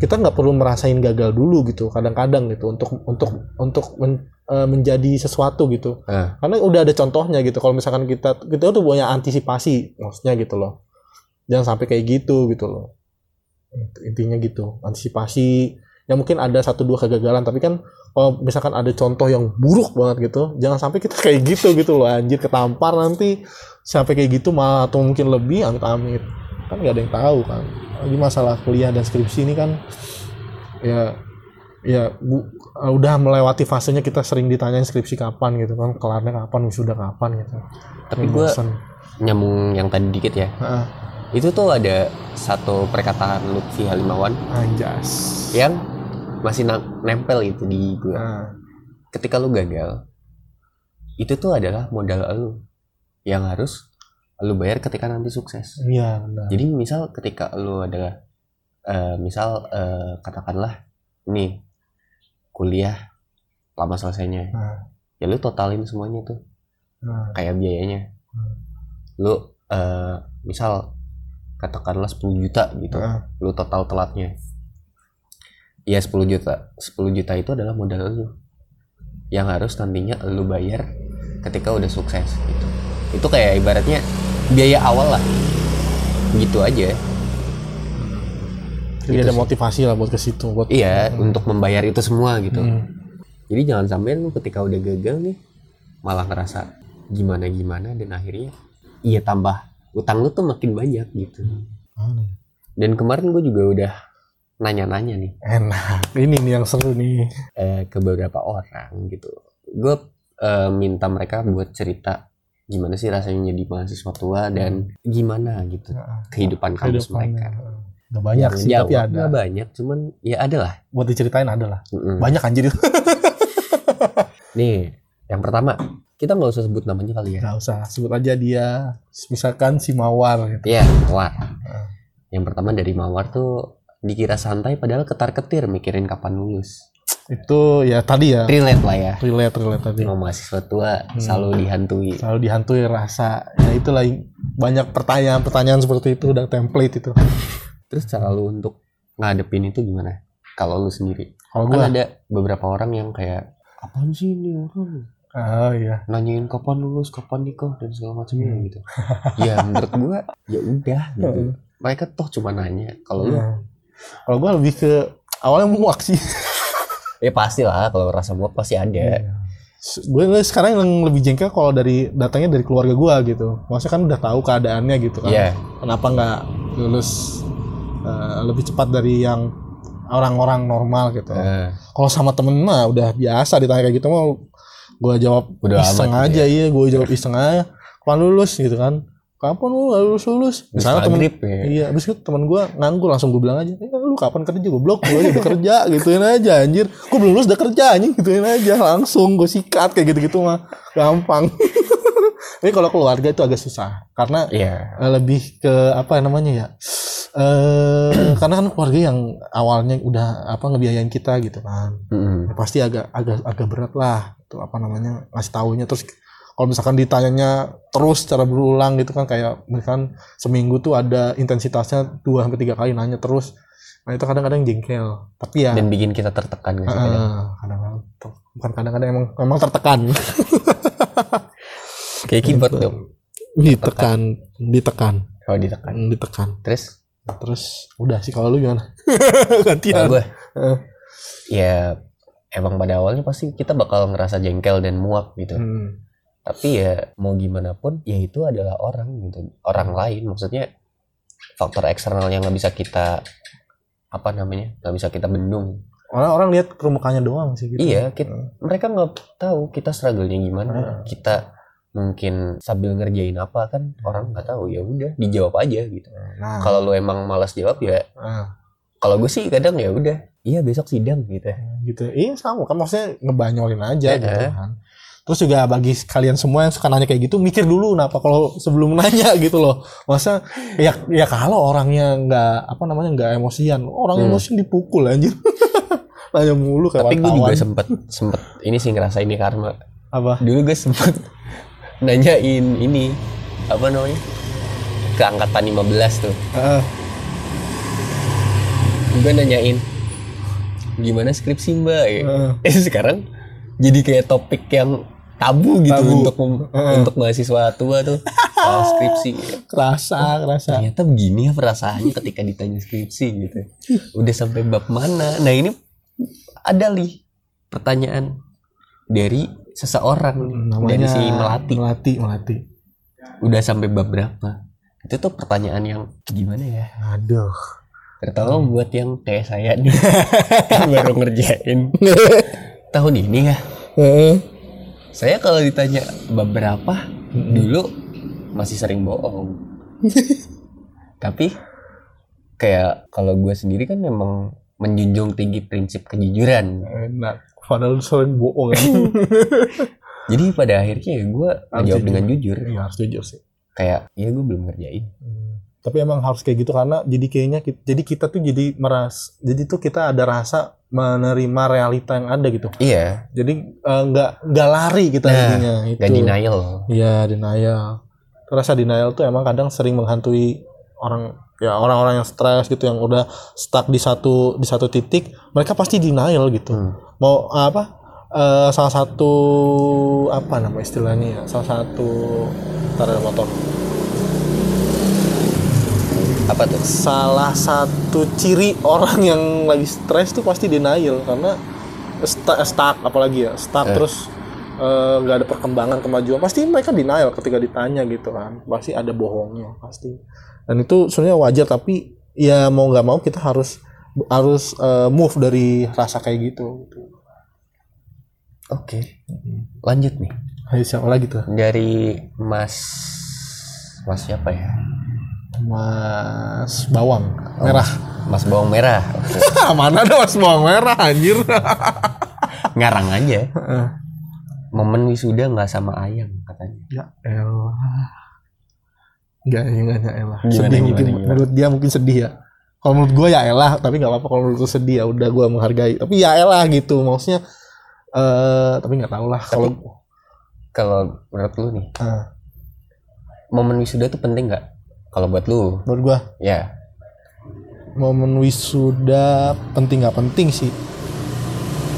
Kita nggak perlu merasain gagal dulu gitu kadang-kadang gitu untuk untuk untuk men- eh, menjadi sesuatu gitu.
Ah.
karena udah ada contohnya gitu kalau misalkan kita kita tuh punya antisipasi maksudnya gitu loh. Jangan sampai kayak gitu gitu loh. Intinya gitu antisipasi. Ya mungkin ada satu dua kegagalan tapi kan kalau misalkan ada contoh yang buruk banget gitu jangan sampai kita kayak gitu gitu loh anjir ketampar nanti. Sampai kayak gitu malah atau mungkin lebih amit-amit kan nggak ada yang tahu kan. Lagi masalah kuliah dan skripsi ini kan ya ya bu, udah melewati fasenya kita sering ditanyain skripsi kapan gitu kan kelarnya kapan wisuda kapan gitu.
Tapi gue nyambung yang tadi dikit ya.
Heeh,
itu tuh ada satu perkataan Lutfi Halimawan.
Anjas.
Yang masih nempel itu di gue
Nah,
ketika lu gagal itu tuh adalah modal lu yang harus lu bayar ketika nanti sukses.
Iya benar.
Jadi misal ketika lu adalah eh, misal eh, katakanlah nih kuliah lama selesainya.
Nah.
ya lu totalin semuanya tuh.
Nah,
kayak biayanya.
Hmm.
lu eh, misal katakanlah 10 juta gitu.
Nah,
lu total telatnya ya 10 juta. 10 juta itu adalah modal lu. Yang harus nantinya lu bayar ketika udah sukses gitu. Itu kayak ibaratnya biaya awal lah. Gitu aja.
Jadi
Gitu
ada
sih.
motivasi lah buat ke situ buat
iya untuk membayar itu semua gitu.
Hmm.
jadi jangan sampai lu ketika udah gagal nih malah ngerasa gimana gimana dan akhirnya iya tambah utang lu tuh makin banyak gitu.
Aneh.
dan kemarin gue juga udah nanya-nanya nih
enak ini nih yang seru nih
eh, ke beberapa orang gitu. Gue eh, minta mereka buat cerita gimana sih rasanya jadi mahasiswa tua dan gimana gitu
Nah,
kehidupan kampus
kehidupannya.
mereka.
Udah banyak sih tapi
jawab
ada
nggak banyak, cuman ya ada lah.
buat diceritain ada lah
Mm-mm.
banyak anjir itu
Nih, yang pertama kita nggak usah sebut namanya kali ya
nggak usah sebut aja dia misalkan si mawar gitu
Iya, Mawar. Yang pertama dari Mawar tuh dikira santai padahal ketar-ketir mikirin kapan lulus.
itu ya tadi ya
Relate lah ya.
relate relate tadi
Mau mahasiswa tua
Hmm.
selalu dihantui.
selalu dihantui rasa ya itulah banyak pertanyaan-pertanyaan seperti itu udah template itu
Terus cara lu untuk ngadepin itu gimana? Kalau lu sendiri.
kalau
Kan
gue
ada beberapa orang yang kayak apaan sih ini orang
oh iya
nanyain kapan lulus, kapan nikah dan segala macamnya
Hmm.
gitu. ya menurut gua ya udah gitu. Mereka toh cuma nanya. Kalau lu
Hmm. Kalau gue lebih ke awalnya muak sih.
Ya pasti lah kalau rasa muak pasti ada.
gue sekarang yang lebih jengkel kalau dari datangnya dari keluarga gue gitu. Maksudnya kan udah tahu keadaannya gitu kan.
Iya.
kenapa nggak lulus eh, lebih cepat dari yang orang-orang normal gitu.
Eh,
kalau sama temen mah udah biasa ditanya kayak gitu mah gue jawab
Udah
iseng aja iya. gue jawab iseng aja. Kapan lulus gitu kan kapan lu lulus lulus? Misalnya temen
ya.
iya abis itu temen gue nganggur langsung gue bilang aja eh, lu kapan kerja? Gue blok gue udah kerja gituin aja anjir. Gue belum lulus udah kerja anjing gituin aja langsung gue sikat kayak gitu-gitu mah. Gampang. Tapi kalau keluarga itu agak susah karena
Iya.
eh, lebih ke apa namanya ya eh karena kan keluarga yang awalnya udah apa ngebiayain kita gitu kan.
Mm-mm.
ya pasti agak agak agak berat lah itu apa namanya ngasih taunya. Terus kalau misalkan ditanyanya terus secara berulang gitu kan kayak misalkan seminggu tuh ada intensitasnya dua sampai tiga kali nanya terus nah itu kadang-kadang jengkel tapi ya
Dan bikin kita tertekan kadang?
eh, kadang-kadang bukan kadang-kadang emang emang tertekan
Kayak keyboard dong.
ditekan ditekan
Kalau ditekan.
ditekan
Terus
terus udah sih kalau lu gimana gantian
gue
Eh.
ya emang pada awalnya pasti kita bakal ngerasa jengkel dan muak gitu.
Hmm.
Tapi ya mau gimana pun ya itu adalah orang gitu. Orang lain maksudnya faktor eksternal yang nggak bisa kita apa namanya nggak bisa kita bendung.
orang-orang lihat kerumukannya doang sih gitu
Iya, kita, mereka nggak tahu kita struggle-nya gimana.
Hmm.
Kita mungkin sambil ngerjain apa kan orang nggak tahu ya udah dijawab aja gitu.
nah
Kalau lu emang malas jawab ya
nah,
kalau gue sih kadang ya udah iya besok sidang gitu.
gitu iya sama kan maksudnya ngebanyolin aja
Eh,
gitu
eh.
kan terus juga bagi kalian semua yang suka nanya kayak gitu mikir dulu kenapa kalau sebelum nanya gitu loh masa ya ya kalau orangnya nggak apa namanya nggak emosian orang
Hmm.
emosian dipukul anjir nanya mulu kayak
Tapi gue juga sempet sempet ini sih ngerasain ini karma.
apa
Dulu gue sempet nanyain ini apa namanya ke angkatan 15 tuh.
Heeh.
Gue nanyain gimana skripsi mbak ya.
Heeh.
Eh sekarang jadi kayak topik yang tabu gitu
Tabu.
untuk
Heeh.
untuk mahasiswa tua tuh soal skripsi.
kerasa kerasa
Ternyata begini ya perasaannya ketika ditanya skripsi gitu. Udah sampai bab mana? Nah ini ada li pertanyaan dari seseorang nih, dari
namanya
si melati.
melati melati
Udah sampai bab berapa? Itu tuh pertanyaan yang gimana ya?
aduh
Terutama buat yang kayak saya nih baru ngerjain tahun ini ya.
Heeh.
Saya kalau ditanya bab berapa dulu masih sering bohong. Tapi kayak kalau gue sendiri kan memang menjunjung tinggi prinsip kejujuran.
enak padahal sering bohong
Jadi pada akhirnya ya gue menjawab
jujur.
dengan jujur.
Iya, harus jujur sih
Kayak ya gue belum ngerjain.
Hmm. Tapi emang harus kayak gitu karena jadi kayaknya kita, jadi kita tuh jadi meras jadi tuh kita ada rasa menerima realita yang ada gitu.
Iya,
Jadi eh, nggak nggak lari kita
Nah,
intinya itu.
gak denial.
Iya denial. Rasa denial tuh emang kadang sering menghantui orang ya orang-orang yang stres gitu yang udah stuck di satu di satu titik mereka pasti denial gitu.
Hmm.
Mau apa? eh, salah satu apa nama istilahnya ya? Salah satu ntar ada motor.
Apa tuh?
salah satu ciri orang yang lagi stres tuh pasti denial karena stuck, stuck apalagi ya stuck
Eh.
terus eh, nggak ada perkembangan kemajuan pasti mereka denial ketika ditanya gitu kan pasti ada bohongnya pasti dan itu sebenarnya wajar tapi ya mau nggak mau kita harus harus eh, move dari rasa kayak gitu
Oke. Lanjut nih.
Ayo siapa lagi tuh
Dari Mas Mas siapa ya?
Mas Bawang merah
Mas Bawang Merah.
mana ada Mas Bawang merah anjir
Ngarang aja. momen wisuda nggak sama ayam katanya
ya elah Enggak, enggak, enggak elah.
Gimana,
sedih
gimana,
mungkin
gimana?
menurut dia mungkin sedih ya. Kalau menurut gue ya elah, tapi nggak apa-apa kalau menurut lu sedih ya udah gue menghargai. Tapi ya elah gitu, maksudnya eh tapi nggak tahu lah kalau
kalau menurut lu nih
eh,
momen wisuda tuh penting nggak kalau buat lu?
Menurut gue
ya.
Momen wisuda penting nggak penting sih.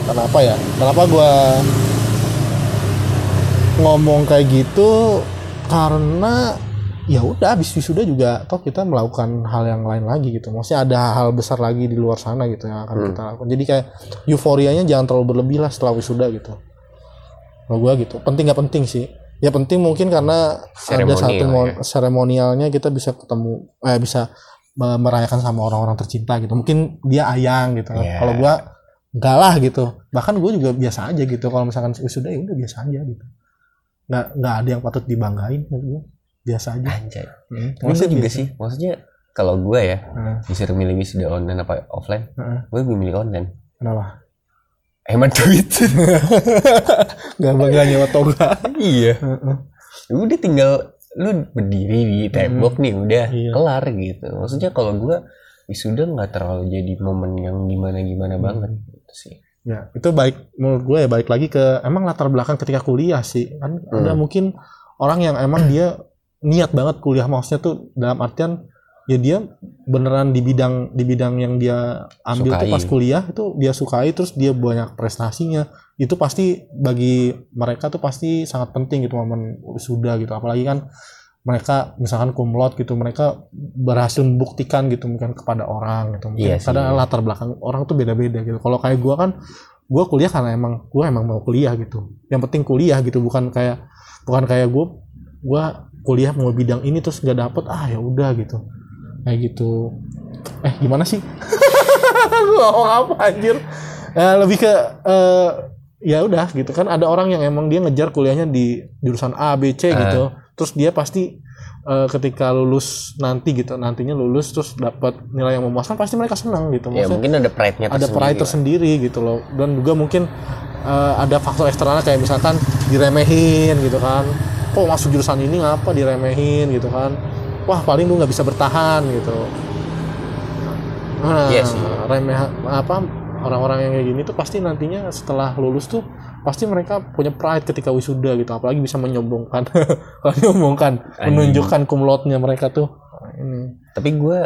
Kenapa ya? Kenapa gue ngomong kayak gitu? Karena ya udah habis wisuda juga toh kita melakukan hal yang lain lagi gitu. Maksudnya ada hal besar lagi di luar sana gitu yang akan
Hmm.
kita lakukan. Jadi kayak euforianya jangan terlalu berlebih lah setelah wisuda gitu. Kalau gua gitu. Penting nggak penting sih ya penting mungkin karena ada
Seremonial
satu
ya.
seremonialnya kita bisa ketemu eh bisa me- merayakan sama orang-orang tercinta gitu. Mungkin dia ayang gitu
Iya.
kalau gua enggak lah gitu. Bahkan gue juga biasa aja gitu. Kalau misalkan wisuda ya udah biasa aja gitu. Nggak nggak ada yang patut dibanggain gua. Biasa aja.
Anjay.
Hmm, maksudnya
juga
biasa.
sih maksudnya kalau gue ya
Heeh,
disuruh milih wisuda online apa offline
heeh.
gue lebih milih online.
Kenapa
hemat duit
nggak bangga nyewa toga.
Iya. Udah tinggal lu berdiri di tembok nih udah
Iya.
kelar gitu. Maksudnya kalau gue wisuda nggak terlalu jadi momen yang gimana gimana
Hmm.
banget gitu sih.
Ya itu baik menurut gue ya balik lagi ke emang latar belakang ketika kuliah sih. Kan ada
Hmm.
mungkin orang yang emang dia niat banget kuliah maksudnya tuh dalam artian ya dia beneran di bidang di bidang yang dia ambil tuh
Sukai.
pas kuliah itu dia sukai terus dia banyak prestasinya. Itu pasti bagi mereka tuh pasti sangat penting gitu momen wisuda gitu. Apalagi kan mereka misalkan kumlot gitu mereka berhasil membuktikan gitu mungkin kepada orang gitu. Mungkin
Iya
kadang latar belakang orang tuh beda-beda gitu. Kalau kayak gua kan gua kuliah karena emang gua emang mau kuliah gitu. Yang penting kuliah gitu bukan kayak bukan kayak gua gua kuliah mau bidang ini terus nggak dapet ah ya udah gitu kayak gitu. Eh gimana sih? Gua ngomong apa anjir? Eh, lebih ke eh, ya udah gitu. Kan ada orang yang emang dia ngejar kuliahnya di jurusan A B C
Ah.
gitu. Terus dia pasti eh, ketika lulus nanti gitu nantinya lulus terus dapat nilai yang memuaskan pasti mereka senang gitu.
Ya
Maksudnya
mungkin ada pride-nya
ada
tersendiri
pride tersendiri gitu loh. Dan juga mungkin eh, ada faktor eksternalnya kayak misalkan diremehin gitu kan. Kok masuk jurusan ini ngapa diremehin gitu kan wah paling lu nggak bisa bertahan gitu. Nah
Iya sih.
remeh apa orang-orang yang kayak gini tuh pasti nantinya setelah lulus tuh pasti mereka punya pride ketika wisuda gitu. Apalagi bisa menyombongkan menyombongkan menunjukkan kumlotnya mereka tuh. Ini.
Tapi gue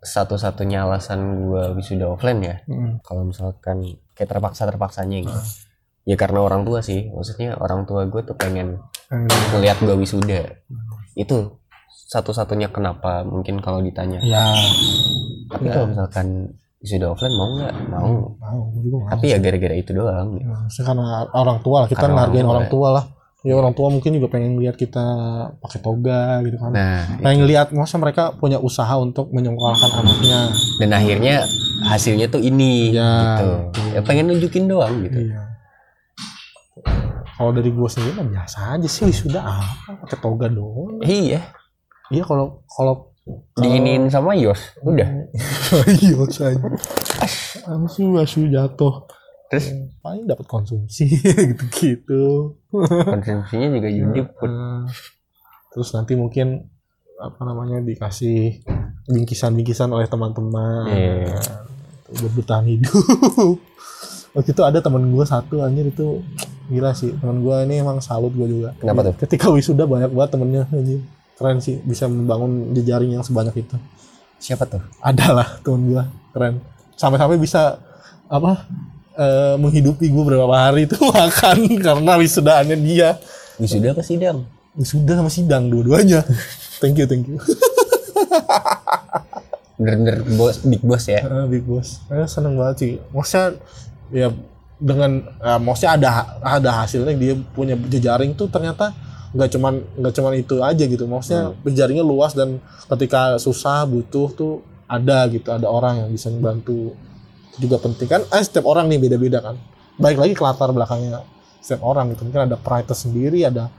satu-satunya alasan gue wisuda offline ya
Mm.
kalau misalkan kayak terpaksa terpaksanya gitu.
Ah.
ya karena orang tua sih. Maksudnya orang tua gue tuh pengen
Yang-
ngelihat gue wisuda. Itu satu-satunya kenapa mungkin kalau ditanya.
Ya.
Tapi
Ya.
kalau misalkan wisuda offline mau nggak? Mau.
Mau juga mau.
Tapi ya gara-gara itu doang.
Ya, karena orang tua lah kita
Karena orang ya.
tua lah. Ya orang tua mungkin juga pengen lihat kita pakai toga gitu kan.
Nah
pengen lihat masa mereka punya usaha untuk menyekolahkan anaknya.
Dan akhirnya hasilnya tuh ini
Ya,
gitu. ya pengen nunjukin doang gitu.
Iya. Kalau dari gue sendiri mah biasa aja sih sudah apa? Pakai toga doang.
Iya
iya kalau kalau
diinin sama Yos udah.
Iya saja langsung langsung jatuh.
Terus?
Paling dapat konsumsi gitu-gitu.
Konsumsinya juga judi put.
Eh, terus nanti mungkin apa namanya dikasih bingkisan-bingkisan oleh teman-teman.
Iya.
buat bertahan hidup. Waktu itu ada teman gue satu anjir itu gila sih. Teman gue ini emang salut gue juga.
Kenapa tuh?
ketika wisuda banyak banget temennya anjir keren sih bisa membangun jejaring yang sebanyak itu.
Siapa tuh?
Ada lah temen gue keren. Sampai-sampai bisa apa eh, menghidupi gue beberapa hari itu makan karena wisudaannya dia.
Wisuda apa sidang?
Wisuda sama sidang dua-duanya. Thank you thank you.
Bener-bener bos big boss ya?
Ah, big boss. Eh, seneng banget sih. Maksudnya ya dengan eh, maksudnya ada ada hasilnya dia punya jejaring tuh ternyata nggak cuman nggak cuman itu aja gitu maksudnya jejaringnya luas dan ketika susah butuh tuh ada gitu ada orang yang bisa membantu Itu juga penting kan eh, setiap orang nih beda-beda kan baik lagi ke latar belakangnya setiap orang gitu mungkin ada pride sendiri ada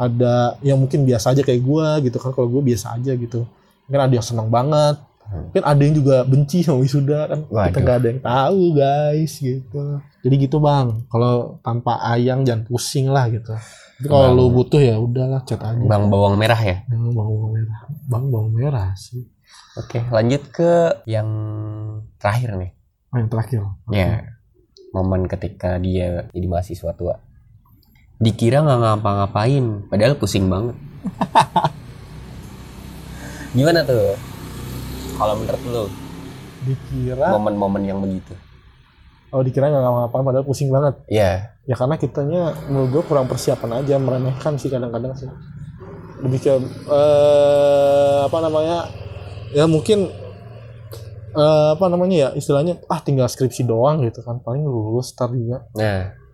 ada yang mungkin biasa aja kayak gua gitu kan kalau gue biasa aja gitu mungkin ada yang seneng banget Mungkin ada yang juga benci sama wisuda kan. Kita
Waduh.
nggak ada yang tahu guys gitu. Jadi gitu bang. Kalau tanpa ayang jangan pusing lah gitu. Kalau
Bang.
lu butuh ya udahlah chat aja.
Bang bawang merah ya.
Bang bawang merah. Bang bawang merah sih.
Oke, lanjut ke yang terakhir nih.
Oh, yang terakhir.
Ya, momen ketika dia jadi mahasiswa tua. Dikira nggak ngapa-ngapain, padahal pusing banget. Gimana tuh? Kalau menurut lu,
Dikira,
momen-momen yang begitu?
oh dikira nggak ngapa-ngapain padahal pusing banget.
Ya,
Ya karena kitanya menurut gue kurang persiapan aja meremehkan sih kadang-kadang sih. Lebih ke eh, apa namanya? Ya mungkin eh, apa namanya ya istilahnya ah tinggal skripsi doang gitu kan paling lulus tar juga.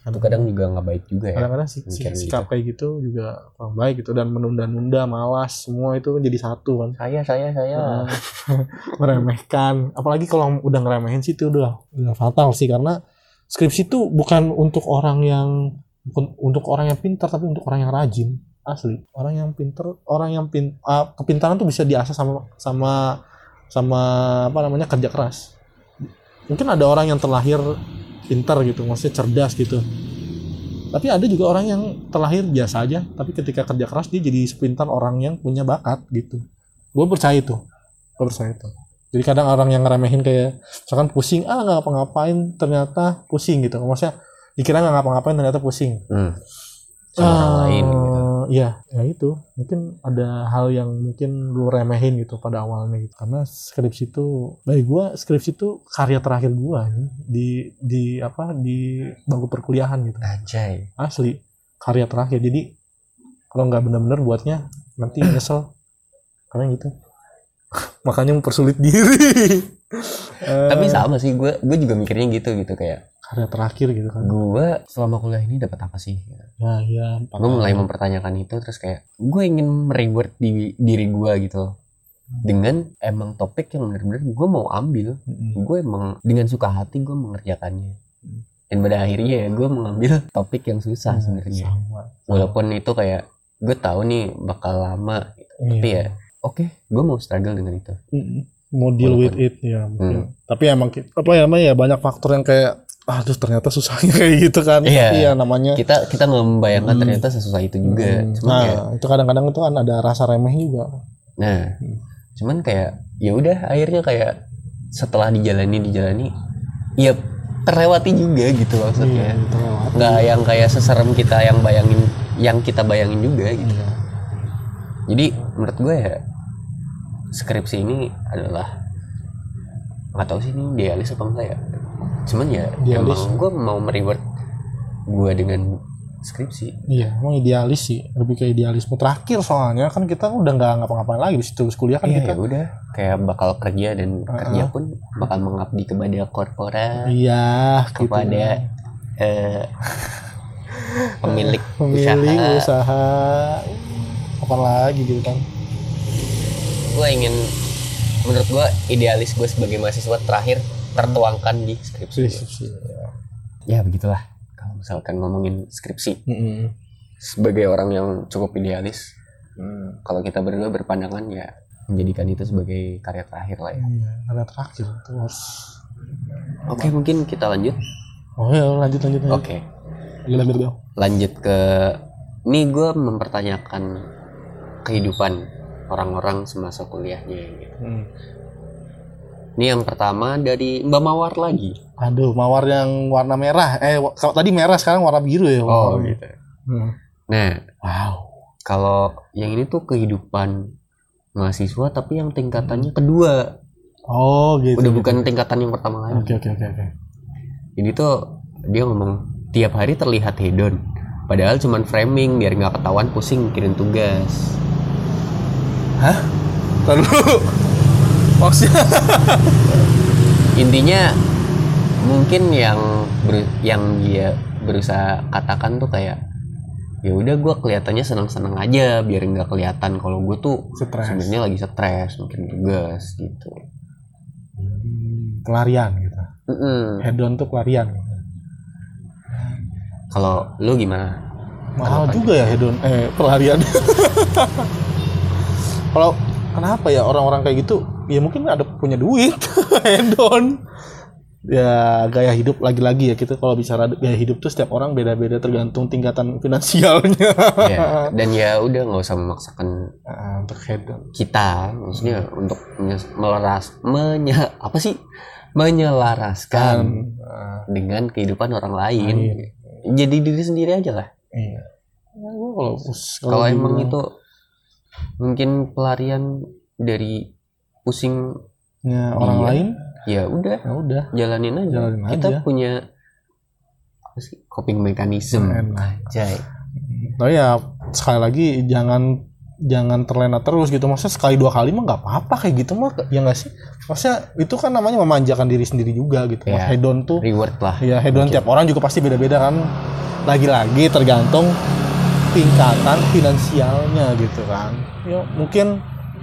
nah itu kadang juga nggak baik juga ya.
Kadang-kadang sih
Mikirin
sikap kayak gitu juga kurang baik gitu dan menunda-nunda, malas semua itu jadi satu kan.
Saya, saya, saya.
Nah, meremehkan apalagi kalau udah ngeremehin sih itu udah udah fatal sih karena skripsi itu bukan untuk orang yang bukan untuk orang yang pintar tapi untuk orang yang rajin. Asli. Orang yang pintar orang yang pin ah, kepintaran tuh bisa diasah sama sama sama apa namanya kerja keras. Mungkin ada orang yang terlahir pintar gitu maksudnya cerdas gitu. Tapi ada juga orang yang terlahir biasa aja tapi ketika kerja keras dia jadi sepintar orang yang punya bakat gitu. Gue percaya itu. Gue percaya itu jadi kadang orang yang ngeremehin kayak misalkan pusing ah nggak ngapa-ngapain ternyata pusing gitu maksudnya dikira nggak ngapa-ngapain ternyata pusing
Hmm. Sama orang
Eh,
lain gitu.
Iya, ya itu. Mungkin ada hal yang mungkin lu remehin gitu pada awalnya gitu. Karena skripsi itu, bagi gua skripsi itu karya terakhir gua nih di di apa di bangku perkuliahan gitu.
Anjay.
Asli karya terakhir. Jadi kalau nggak bener-bener buatnya nanti nyesel. Karena gitu. Makanya mempersulit diri.
Tapi sama sih, gue gue juga mikirnya gitu gitu kayak
karya terakhir gitu kan.
gue selama kuliah ini dapat apa sih?
Ya, ya.
gue mulai mempertanyakan itu terus kayak gue ingin mereward di diri gue gitu dengan emang topik yang benar-benar gue mau ambil
Mm-mm.
gue emang dengan suka hati gue mengerjakannya dan pada akhirnya ya gue mengambil topik yang susah sebenarnya
Sama.
walaupun itu kayak gue tahu nih bakal lama gitu. tapi ya oke gue mau struggle dengan itu
Mm-mm. mau deal with
Walaupun-
it ya mungkin.
Hmm.
tapi emang apa ya namanya ya banyak faktor yang kayak aduh ternyata susahnya kayak gitu kan
Iya.
Tapi ya namanya
kita kita nggak membayangkan
Hmm.
ternyata sesusah itu juga
Hmm.
cuman
nah
kayak
itu kadang-kadang itu kan ada rasa remeh juga
nah
Hmm.
cuman kayak ya udah akhirnya kayak setelah dijalani dijalani ya terlewati juga gitu maksudnya
Iya,
nggak yang kayak seserem kita yang bayangin yang kita bayangin juga gitu
Iya.
jadi menurut gue ya skripsi ini adalah nggak tahu sih ini idealis apa enggak ya. Cuman ya
Idealis.
emang gue mau mereward gue dengan skripsi.
Iya emang idealis sih. Lebih ke idealisme terakhir soalnya. Kan kita udah nggak ngapa-ngapain lagi bisa terus kuliah kan
iya
kita.
ya udah. Kayak bakal kerja dan
Uh-uh.
kerja pun bakal mengabdi kepada korporat
iya gitu.
kepada eh, pemilik,
pemilik
usaha.
usaha. Apa lagi gitu kan
gue ingin menurut gue idealis gue sebagai mahasiswa terakhir tertuangkan di skripsi
skripsi ya.
ya begitulah kalau misalkan ngomongin skripsi
Mm-mm.
sebagai orang yang cukup idealis
Hmm.
kalau kita berdua berpandangan ya menjadikan itu sebagai karya terakhir lah ya
Iya, ada terakhir itu harus.
oke mungkin kita lanjut
Oh ya lanjut lanjut lanjut.
oke
Lanjut, lanjut, lanjut.
lanjut ke ini gue mempertanyakan kehidupan orang-orang semasa kuliahnya gitu.
Hmm.
ini yang pertama dari Mbak Mawar lagi
Aduh, mawar yang warna merah. Eh, kalau tadi merah sekarang warna biru ya.
oh
warnanya.
gitu
Hmm.
nah
Wow.
kalau yang ini tuh kehidupan mahasiswa tapi yang tingkatannya kedua
Oh gitu.
udah
gitu.
bukan tingkatan yang pertama lagi
Oke oke oke oke.
Ini tuh dia ngomong tiap hari terlihat hedon. Padahal cuman framing biar nggak ketahuan pusing mikirin tugas.
Lalu maksudnya
Intinya mungkin yang ber- yang dia berusaha katakan tuh kayak ya udah gue kelihatannya senang-senang aja biar nggak kelihatan kalau gue tuh sebenarnya lagi stres mikirin tugas gitu.
Hmm, pelarian gitu.
Mm-mm.
Hedon tuh pelarian.
Kalau lu gimana?
Mahal juga ya hedon eh pelarian. Kalau kenapa ya orang-orang kayak gitu? Ya mungkin ada punya duit hedon ya gaya hidup lagi-lagi ya kita kalau bicara gaya hidup tuh setiap orang beda-beda tergantung tingkatan finansialnya.
Ya dan ya udah nggak usah memaksakan
Nah, untuk hedon
kita maksudnya untuk menye- meleras menye apa sih? Menyelaraskan
Nah,
dengan kehidupan orang lain.
Lain.
jadi diri sendiri aja lah.
Iya. Ya, kalau pus-
kalau emang itu mungkin pelarian dari pusing
ya, orang
Iya.
lain
ya udah
ya udah
jalanin aja
Jalanin
kita
aja.
punya apa sih coping mechanism. Anjay.
tapi ya sekali lagi jangan jangan terlena terus gitu maksudnya sekali dua kali mah nggak apa-apa kayak gitu mah ya nggak sih maksudnya itu kan namanya memanjakan diri sendiri juga gitu
Iya.
hedon tuh
reward lah
ya hedon tiap orang juga pasti beda-beda kan lagi-lagi tergantung tingkatan finansialnya gitu kan. Ya mungkin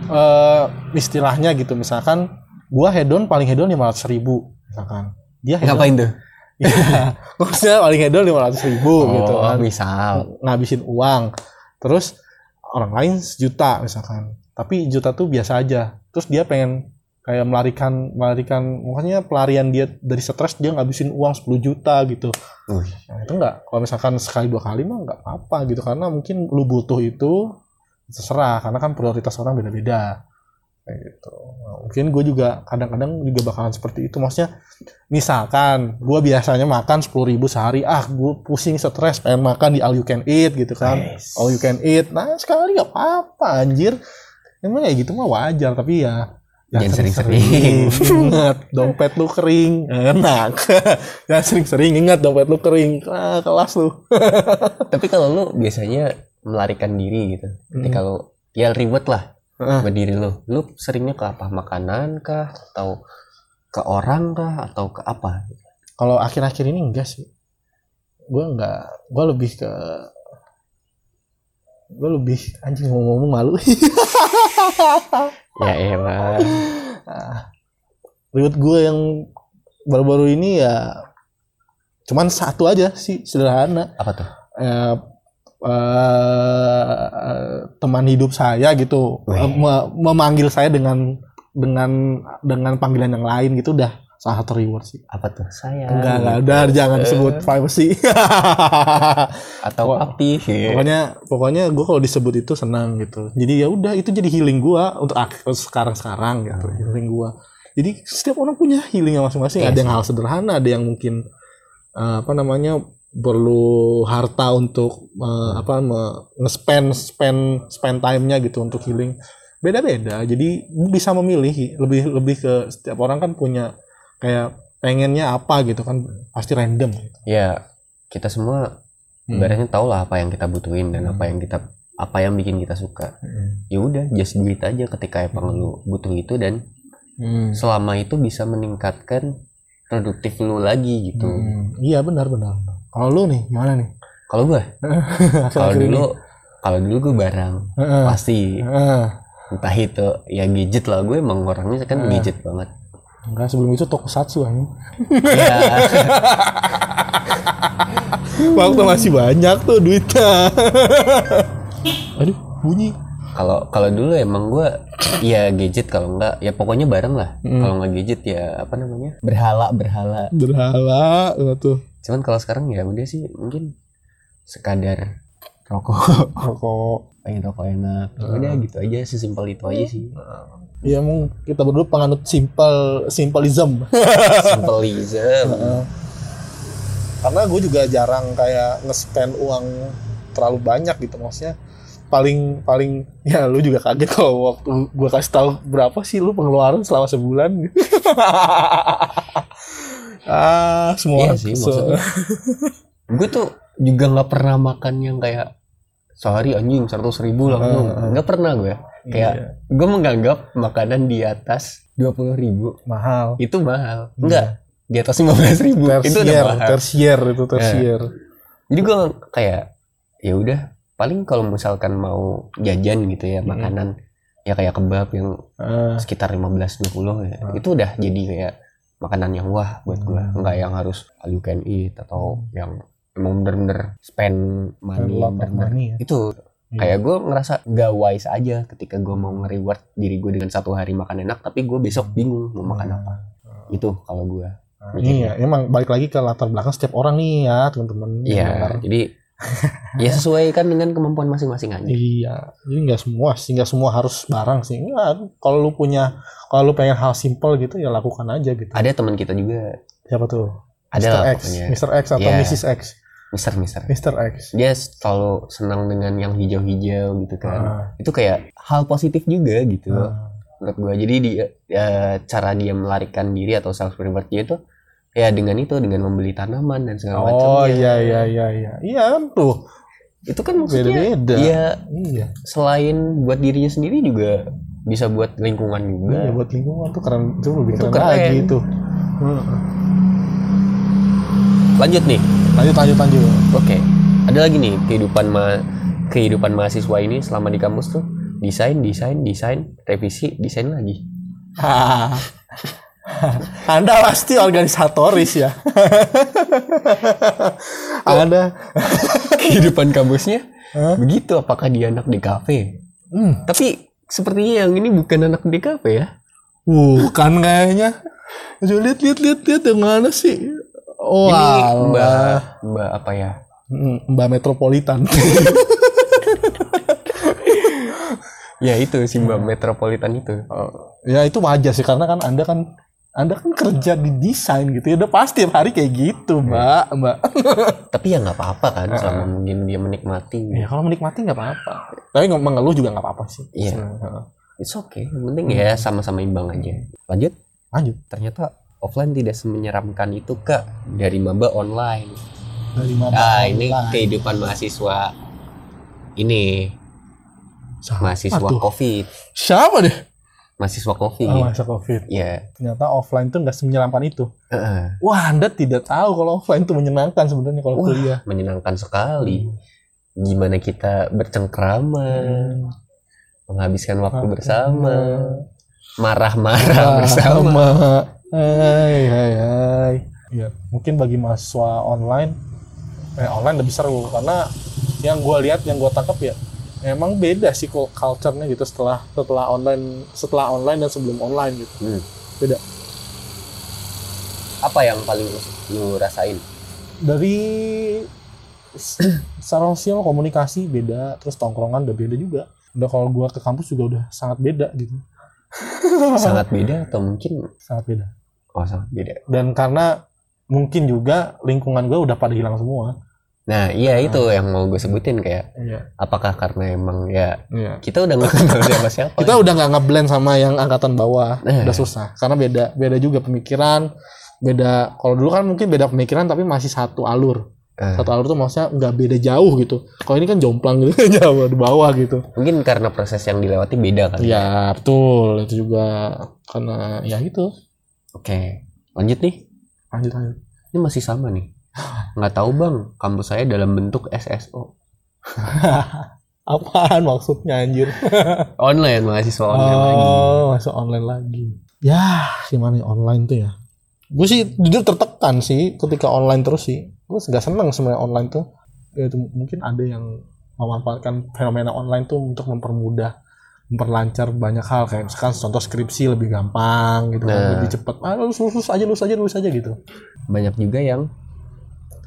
eh, istilahnya gitu misalkan gua hedon paling hedon lima ratus ribu misalkan. Dia hedon
ngapain tuh?
Iya, maksudnya paling hedon lima ratus ribu gitu
oh
kan.
misal.
Ngabisin uang. Terus orang lain sejuta misalkan. Tapi juta tuh biasa aja. Terus dia pengen kayak melarikan melarikan makanya pelarian dia dari stres dia ngabisin uang 10 juta gitu. Nah, itu enggak kalau misalkan sekali dua kali mah nggak apa gitu karena mungkin lu butuh itu terserah karena kan prioritas orang beda-beda. Kayak gitu. Nah, mungkin gue juga kadang-kadang juga bakalan seperti itu. Maksudnya misalkan gue biasanya makan sepuluh ribu sehari ah gue pusing stres pengen makan di all you can eat gitu kan.
Yes.
all you can eat nah sekali nggak apa-apa anjir. Emang kayak gitu mah wajar tapi ya
Jangan sering-sering.
ingat dompet lu kering. Enak. Jangan sering-sering ingat dompet lu kering. Ah, kelas lu.
Tapi kalau lu biasanya melarikan diri gitu. Ketika lu ya reward lah
Heeh.
sama diri lu. Lu seringnya ke apa? Makanan kah? Atau ke orang kah? Atau ke apa?
Kalau akhir-akhir ini enggak sih. Gue enggak gue lebih ke gue lebih anjing ngomong-ngomong malu
ya elah.
Ah, ribut gue yang baru-baru ini ya cuman satu aja sih sederhana.
Apa tuh?
Eh, eh, teman hidup saya gitu. Me- memanggil saya dengan dengan dengan panggilan yang lain gitu udah salah satu reward sih.
Apa tuh? Saya
enggak enggak. Udah jangan disebut privacy
atau api
pokoknya pokoknya gue kalau disebut itu senang gitu. Jadi ya udah itu jadi healing gue untuk sekarang sekarang gitu healing gue jadi setiap orang punya healingnya masing-masing.
Iya
ada yang hal sederhana ada yang mungkin eh, apa namanya perlu harta untuk eh, apa nge-spend spend spend time-nya gitu untuk healing. Beda-beda. Jadi bisa memilih lebih lebih ke setiap orang kan punya kayak pengennya apa gitu kan pasti random gitu.
ya kita semua
Hmm.
ibaratnya tahu lah apa yang kita butuhin dan
Hmm.
apa yang kita apa yang bikin kita suka
Hmm.
ya udah just do it aja ketika emang lu butuh itu dan
Hmm.
selama itu bisa meningkatkan produktif lu lagi gitu
Hmm, iya benar benar. Kalau lu nih gimana nih?
kalau gua kalau dulu kalau dulu gue barang pasti entah itu ya gadget lah gue emang orangnya kan gadget banget
Enggak sebelum itu tokusatsu anjing.
ya
Waktu masih banyak tuh duitnya. Aduh, bunyi.
kalau kalau dulu emang gue ya gadget kalau enggak ya pokoknya bareng lah
Hmm.
kalau nggak gadget ya apa namanya berhala berhala
Berhala enggak tuh.
cuman kalau sekarang ya udah sih mungkin sekadar rokok
Rokok.
pengen rokok enak Ya
Ah.
udah gitu aja sesimpel itu aja sih
Iya emang kita berdua penganut simple simplism.
simpelism
Heeh. Karena gue juga jarang kayak nge-spend uang terlalu banyak gitu maksudnya paling paling ya lu juga kaget kalau waktu gue kasih tahu berapa sih lu pengeluaran selama sebulan ah semua
Iya sih, maksudnya. gue tuh juga nggak pernah makan yang kayak sehari anjing seratus ribu langsung
Ah, ah.
nggak pernah gue kayak
Iya,
gue menganggap makanan di atas dua puluh ribu.
Mahal.
Itu mahal. Enggak. Di atas lima belas ribu. Itu udah
tersier
mahal.
tersier itu tersier.
Jadi gue kayak ya udah paling kalau misalkan mau jajan gitu ya
Hmm.
makanan ya kayak kebab yang
Ah,
sekitar 15-20 ya.
Ah.
itu udah jadi kayak makanan yang wah buat gue
Hmm.
nggak yang harus all you can eat atau yang emang bener-bener spend money
lot of
bener-bener
money ya.
itu
Iya.
Kayak gue ngerasa gak wise aja ketika gue mau nge-reward diri gue dengan satu hari makan enak, tapi gue besok bingung mau makan apa. Itu kalau gue.
Nah, Iya, emang balik lagi ke latar belakang setiap orang nih ya, teman-teman.
Iya, jadi ya sesuaikan dengan kemampuan masing-masing aja.
Iya, jadi nggak semua sih, nggak semua harus barang sih. Enggak, kalau lu punya, kalau lu pengen hal simple gitu ya lakukan aja gitu.
Ada teman kita juga,
Siapa tuh?
ada
Mr. X,
pokoknya.
Mr. X atau
Iya.
Mrs. X,
Mister Mister.
Mr. X.
Dia selalu senang dengan yang hijau-hijau gitu kan.
Ah,
Itu kayak hal positif juga gitu.
ah.
menurut gue jadi dia ya, cara dia melarikan diri atau self reward dia tuh ya dengan itu dengan membeli tanaman dan segala macam
Oh iya iya iya iya, iya tuh
itu kan maksudnya
beda-beda.
ya
Iya,
selain buat dirinya sendiri juga bisa buat lingkungan juga
iya buat lingkungan tuh keren, itu lebih
Itu
keren,
keren.
lagi itu. Hmm.
Lanjut nih
Lanjut lanjut lanjut.
oke ada lagi nih kehidupan ma kehidupan mahasiswa ini selama di kampus tuh desain desain desain revisi desain lagi
Anda pasti organisatoris ya. Anda
kehidupan kampusnya
Hah?
begitu apakah dia anak di kafe
Hmm,
tapi sepertinya yang ini bukan anak di kafe ya
bukan kayaknya. Lihat lihat lihat lihat yang mana sih? Oh,
ini mbak mbak apa ya
Hmm, Mbak Metropolitan.
ya itu si mbak metropolitan itu
ya itu wajar sih karena kan Anda kan Anda kan kerja di desain gitu ya udah pasti tiap hari kayak gitu, Mbak, Mbak.
tapi ya nggak apa-apa kan selama mungkin dia menikmati
Ya kalau menikmati nggak apa-apa. Tapi nggak mengeluh juga nggak apa-apa sih.
Iya.
Heeh.
it's okay yang penting ya sama-sama imbang aja lanjut
Lanjut.
ternyata offline tidak semenyeramkan itu kak dari maba online
Dari mana?
ah ini kehidupan mahasiswa ini
Siapa
mahasiswa
tuh?
covid
Siapa deh?
mahasiswa covid
Oh, masa COVID.
ya
Ternyata offline tuh nggak menyenangkan itu.
Heeh.
Wah, Anda tidak tahu kalau offline tuh menyenangkan sebenarnya kalau
Wah.
kuliah.
menyenangkan sekali gimana kita bercengkrama
Hmm.
menghabiskan waktu
Ah,
bersama
hmm.
marah-marah bersama
Hai, hai, hai. Ya, mungkin bagi mahasiswa online, eh, online lebih seru karena yang gue lihat, yang gue tangkap ya, emang beda sih kok culture-nya gitu setelah setelah online, setelah online dan sebelum online gitu.
Hmm.
Beda.
apa yang paling lu rasain
Dari secara sosial komunikasi beda, terus tongkrongan udah beda juga. Udah kalau gue ke kampus juga udah sangat beda gitu,
sangat beda atau mungkin
sangat beda.
oh sangat beda
Dan karena mungkin juga lingkungan gue udah pada hilang semua.
nah iya itu yang mau gue sebutin kayak
Iya.
apakah karena emang ya
Iya.
kita udah nggak kenal siapa siapa
kita udah nggak ngeblend sama yang angkatan bawah
Eh.
udah susah karena beda beda juga pemikiran beda kalau dulu kan mungkin beda pemikiran tapi masih satu alur
Eh,
satu alur tuh maksudnya nggak beda jauh gitu. Kalau ini kan jomplang gitu jauh di bawah gitu.
Mungkin karena proses yang dilewati beda kan
ya. Betul. Itu juga karena ya gitu.
Oke lanjut nih.
Lanjut lanjut.
Ini masih sama nih. Nggak tahu bang. Kampus saya dalam bentuk SSO
apaan maksudnya anjir?
Online mahasiswa online lagi.
Oh masuk online lagi. Ya gimana online tuh ya? Gue sih jujur tertekan sih ketika online terus sih gue nggak seneng sebenarnya online tuh ya itu mungkin ada yang memanfaatkan fenomena online tuh untuk mempermudah memperlancar banyak hal kayak misalkan contoh skripsi lebih gampang gitu kan,
Nah.
lebih cepat ah lulus lulus aja lulus aja lulus aja gitu
banyak juga yang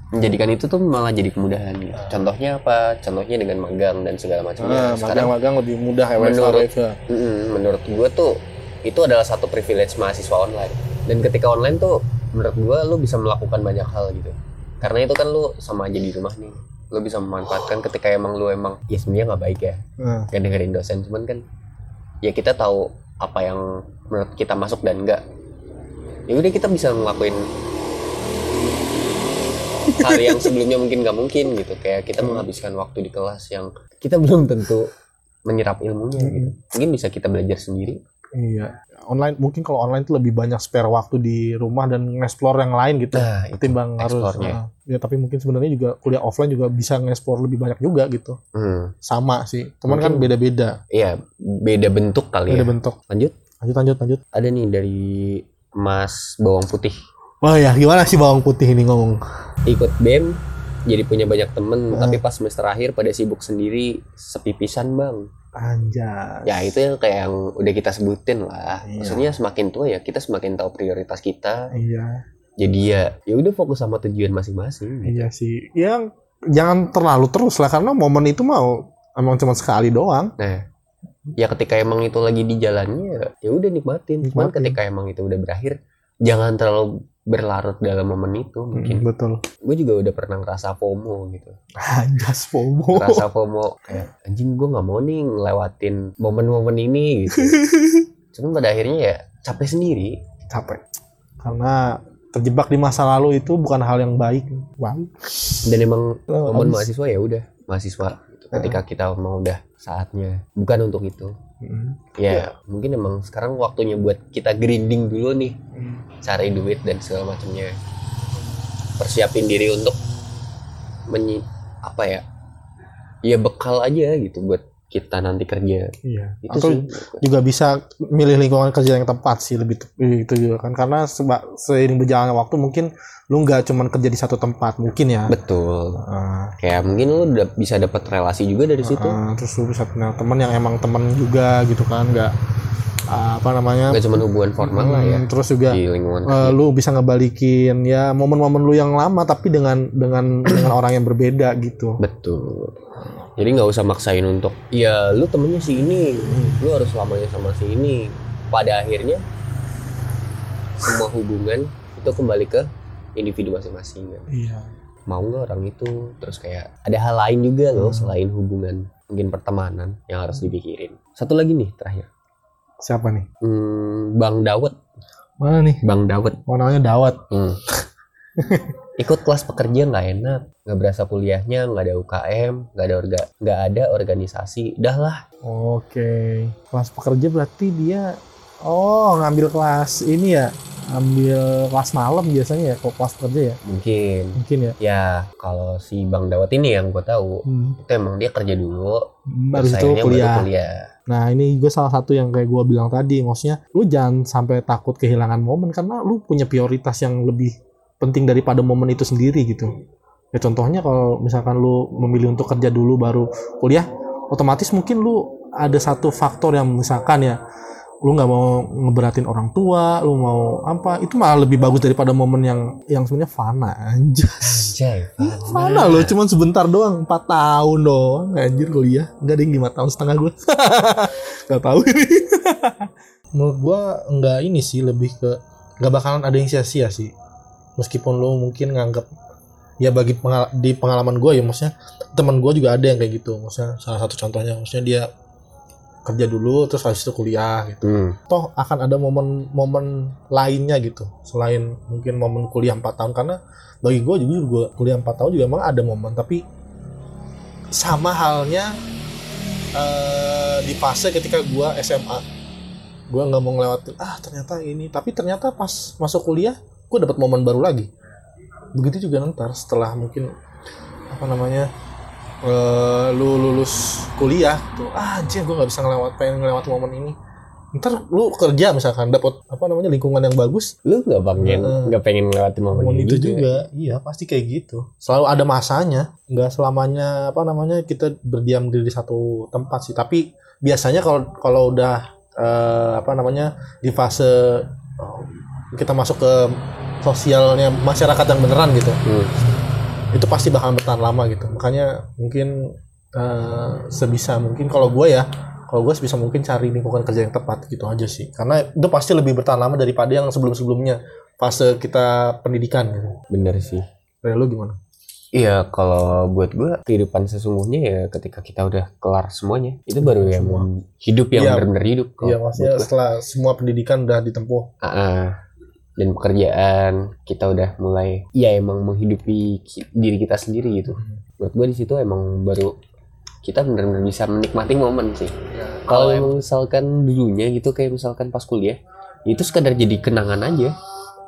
menjadikan itu tuh malah jadi kemudahan gitu. Contohnya apa? Contohnya dengan magang dan segala macamnya. Sekarang
magang lebih mudah ya
Menurut- mm, menurut gue tuh itu adalah satu privilege mahasiswa online. Dan ketika online tuh menurut gue lu bisa melakukan banyak hal gitu. Karena itu kan lu sama aja di rumah nih. Lu bisa memanfaatkan ketika emang lu emang ya sebenarnya nggak baik ya.
Nah,
Kayak dengerin dosen cuman kan ya kita tahu apa yang menurut kita masuk dan enggak. Ya udah kita bisa ngelakuin hal yang sebelumnya mungkin nggak mungkin gitu kayak kita
Hmm.
menghabiskan waktu di kelas yang kita belum tentu menyerap ilmunya
Hmm.
gitu mungkin bisa kita belajar sendiri
iya online mungkin kalau online tuh lebih banyak spare waktu di rumah dan nge-explore yang lain gitu
nah itu.
ketimbang harus uh, ya tapi mungkin sebenarnya juga kuliah offline juga bisa nge-explore lebih banyak juga gitu.
Hmm,
sama sih cuman kan
Mungkin
beda-beda.
Iya beda bentuk kali
beda
ya
bentuk.
Lanjut.
Lanjut lanjut lanjut.
Ada nih dari Mas Bawang Putih.
Wah ya gimana sih bawang putih ini ngomong?
Ikut BEM jadi punya banyak temen
Ah.
tapi pas semester akhir pada sibuk sendiri sepi pisan bang
Anjas.
ya itu yang kayak yang udah kita sebutin lah
Iya.
maksudnya semakin tua ya kita semakin tahu prioritas kita
Iya,
jadi ya ya udah fokus sama tujuan masing-masing
iya sih. Yang jangan terlalu terus lah karena momen itu mau emang cuma sekali doang.
nah ya ketika emang itu lagi di jalannya ya- udah nikmatin cuman
Nikmatin.
ketika emang itu udah berakhir jangan terlalu berlarut dalam momen itu mungkin
Mm, betul.
gue juga udah pernah ngerasa FOMO gitu
Anjas FOMO.
ngerasa FOMO kayak anjing gue nggak mau nih ngelewatin momen-momen ini gitu cuman pada akhirnya ya capek sendiri
Capek. Karena terjebak di masa lalu itu bukan hal yang baik. Baik.
dan emang
Oh,
momen mahasiswa ya udah mahasiswa gitu. ketika kita mau udah saatnya bukan untuk itu
Mm.
ya mungkin emang sekarang waktunya buat kita grinding dulu nih. Cari duit dan segala macamnya. Persiapin diri untuk menyi apa ya? Ya bekal aja gitu buat kita nanti kerja
Iya.
itu
Atau
sih.
juga bisa milih lingkungan kerja yang tepat sih lebih itu juga kan. Karena seba, seiring berjalannya waktu mungkin lu nggak cuman kerja di satu tempat mungkin ya.
betul.
Ah,
kayak mungkin lu udah bisa dapat relasi juga dari situ.
Ah, terus lu bisa punya teman yang emang teman juga gitu kan nggak ah, apa namanya
nggak cuma hubungan formal lah ya
Hmm, terus juga
di lingkungan kerja.
lu bisa ngebalikin ya momen-momen lu yang lama tapi dengan dengan dengan orang yang berbeda gitu.
Betul jadi nggak usah maksain untuk ya lu temennya si ini lu harus selamanya sama si ini. Pada akhirnya semua hubungan itu kembali ke individu masing-masing. Kan.
iya.
Mau nggak orang itu? Terus kayak ada hal lain juga loh
Hmm.
selain hubungan mungkin pertemanan yang harus dipikirin. Satu lagi nih terakhir.
Siapa nih?
Hmm, bang Dawet.
Mana nih?
Bang Dawet.
Oh namanya Dawat
Hmm. ikut kelas pekerja nggak enak nggak berasa kuliahnya nggak ada UKM nggak ada orga nggak ada organisasi dah lah
Oke, kelas pekerja berarti dia oh ngambil kelas ini ya, ambil kelas malam biasanya ya, kalau kelas pekerja ya,
mungkin
mungkin ya.
ya kalau si bang Dawet ini yang gue tahu
Hmm.
itu emang dia kerja dulu
Baru
terus
itu
akhirnya baru
kuliah.
kuliah
Nah ini juga salah satu yang kayak gua bilang tadi, maksudnya lu jangan sampai takut kehilangan momen karena lu punya prioritas yang lebih penting daripada momen itu sendiri gitu. Ya contohnya kalau misalkan lu memilih untuk kerja dulu baru kuliah, otomatis mungkin lu ada satu faktor yang misalkan ya lu nggak mau ngeberatin orang tua, lu mau apa, itu malah lebih bagus daripada momen yang yang sebenarnya fana anjir.
Anjay,
Fana loh, cuman sebentar doang, 4 tahun doang, anjir kuliah. Enggak ada yang 5 tahun setengah gue. Gak tahu ini. Menurut gua enggak ini sih, lebih ke nggak bakalan ada yang sia-sia sih. Meskipun lo mungkin nganggap ya bagi pengal- di pengalaman gua ya maksudnya teman gua juga ada yang kayak gitu. Maksudnya salah satu contohnya maksudnya dia kerja dulu terus habis itu kuliah gitu.
Hmm,
Toh akan ada momen-momen lainnya gitu selain mungkin momen kuliah 4 tahun. Karena bagi gue juga gue kuliah 4 tahun juga emang ada momen. Tapi sama halnya eh, di fase ketika gue SMA gue nggak mau ngelewatin ah ternyata ini. Tapi ternyata pas masuk kuliah gue dapat momen baru lagi begitu juga ntar setelah mungkin apa namanya eh, lu lulus kuliah tuh ah anjir gue nggak bisa ngelewat pengen ngelewat momen ini. Ntar lu kerja misalkan dapat apa namanya lingkungan yang bagus.
Lu nggak pengen
Heeh.
nggak pengen ngelewatin momen,
momen
ini
itu juga iya pasti kayak gitu. Selalu ada masanya nggak selamanya apa namanya kita berdiam diri di satu tempat sih. Tapi biasanya kalau kalau udah eh, apa namanya di fase kita masuk ke sosialnya masyarakat yang beneran gitu
Hmm.
itu pasti bakal bertahan lama gitu makanya mungkin eh, sebisa mungkin kalau gue ya kalau gue sebisa mungkin cari lingkungan kerja yang tepat gitu aja sih karena itu pasti lebih bertahan lama daripada yang sebelum sebelumnya fase kita pendidikan gitu
bener sih
dari lu gimana
Iya, kalau buat gua kehidupan sesungguhnya ya ketika kita udah kelar semuanya, itu baru yang
Semua.
hidup yang
Iya.
benar-benar hidup.
iya maksudnya setelah semua pendidikan udah ditempuh
Ah, ah. Dan pekerjaan kita udah mulai ya emang menghidupi diri kita sendiri gitu.
Hmm.
Buat gua di situ emang baru kita benar-benar bisa menikmati momen sih.
Kalau
Kalau emang misalkan dulunya gitu kayak misalkan pas kuliah, itu sekadar jadi kenangan aja.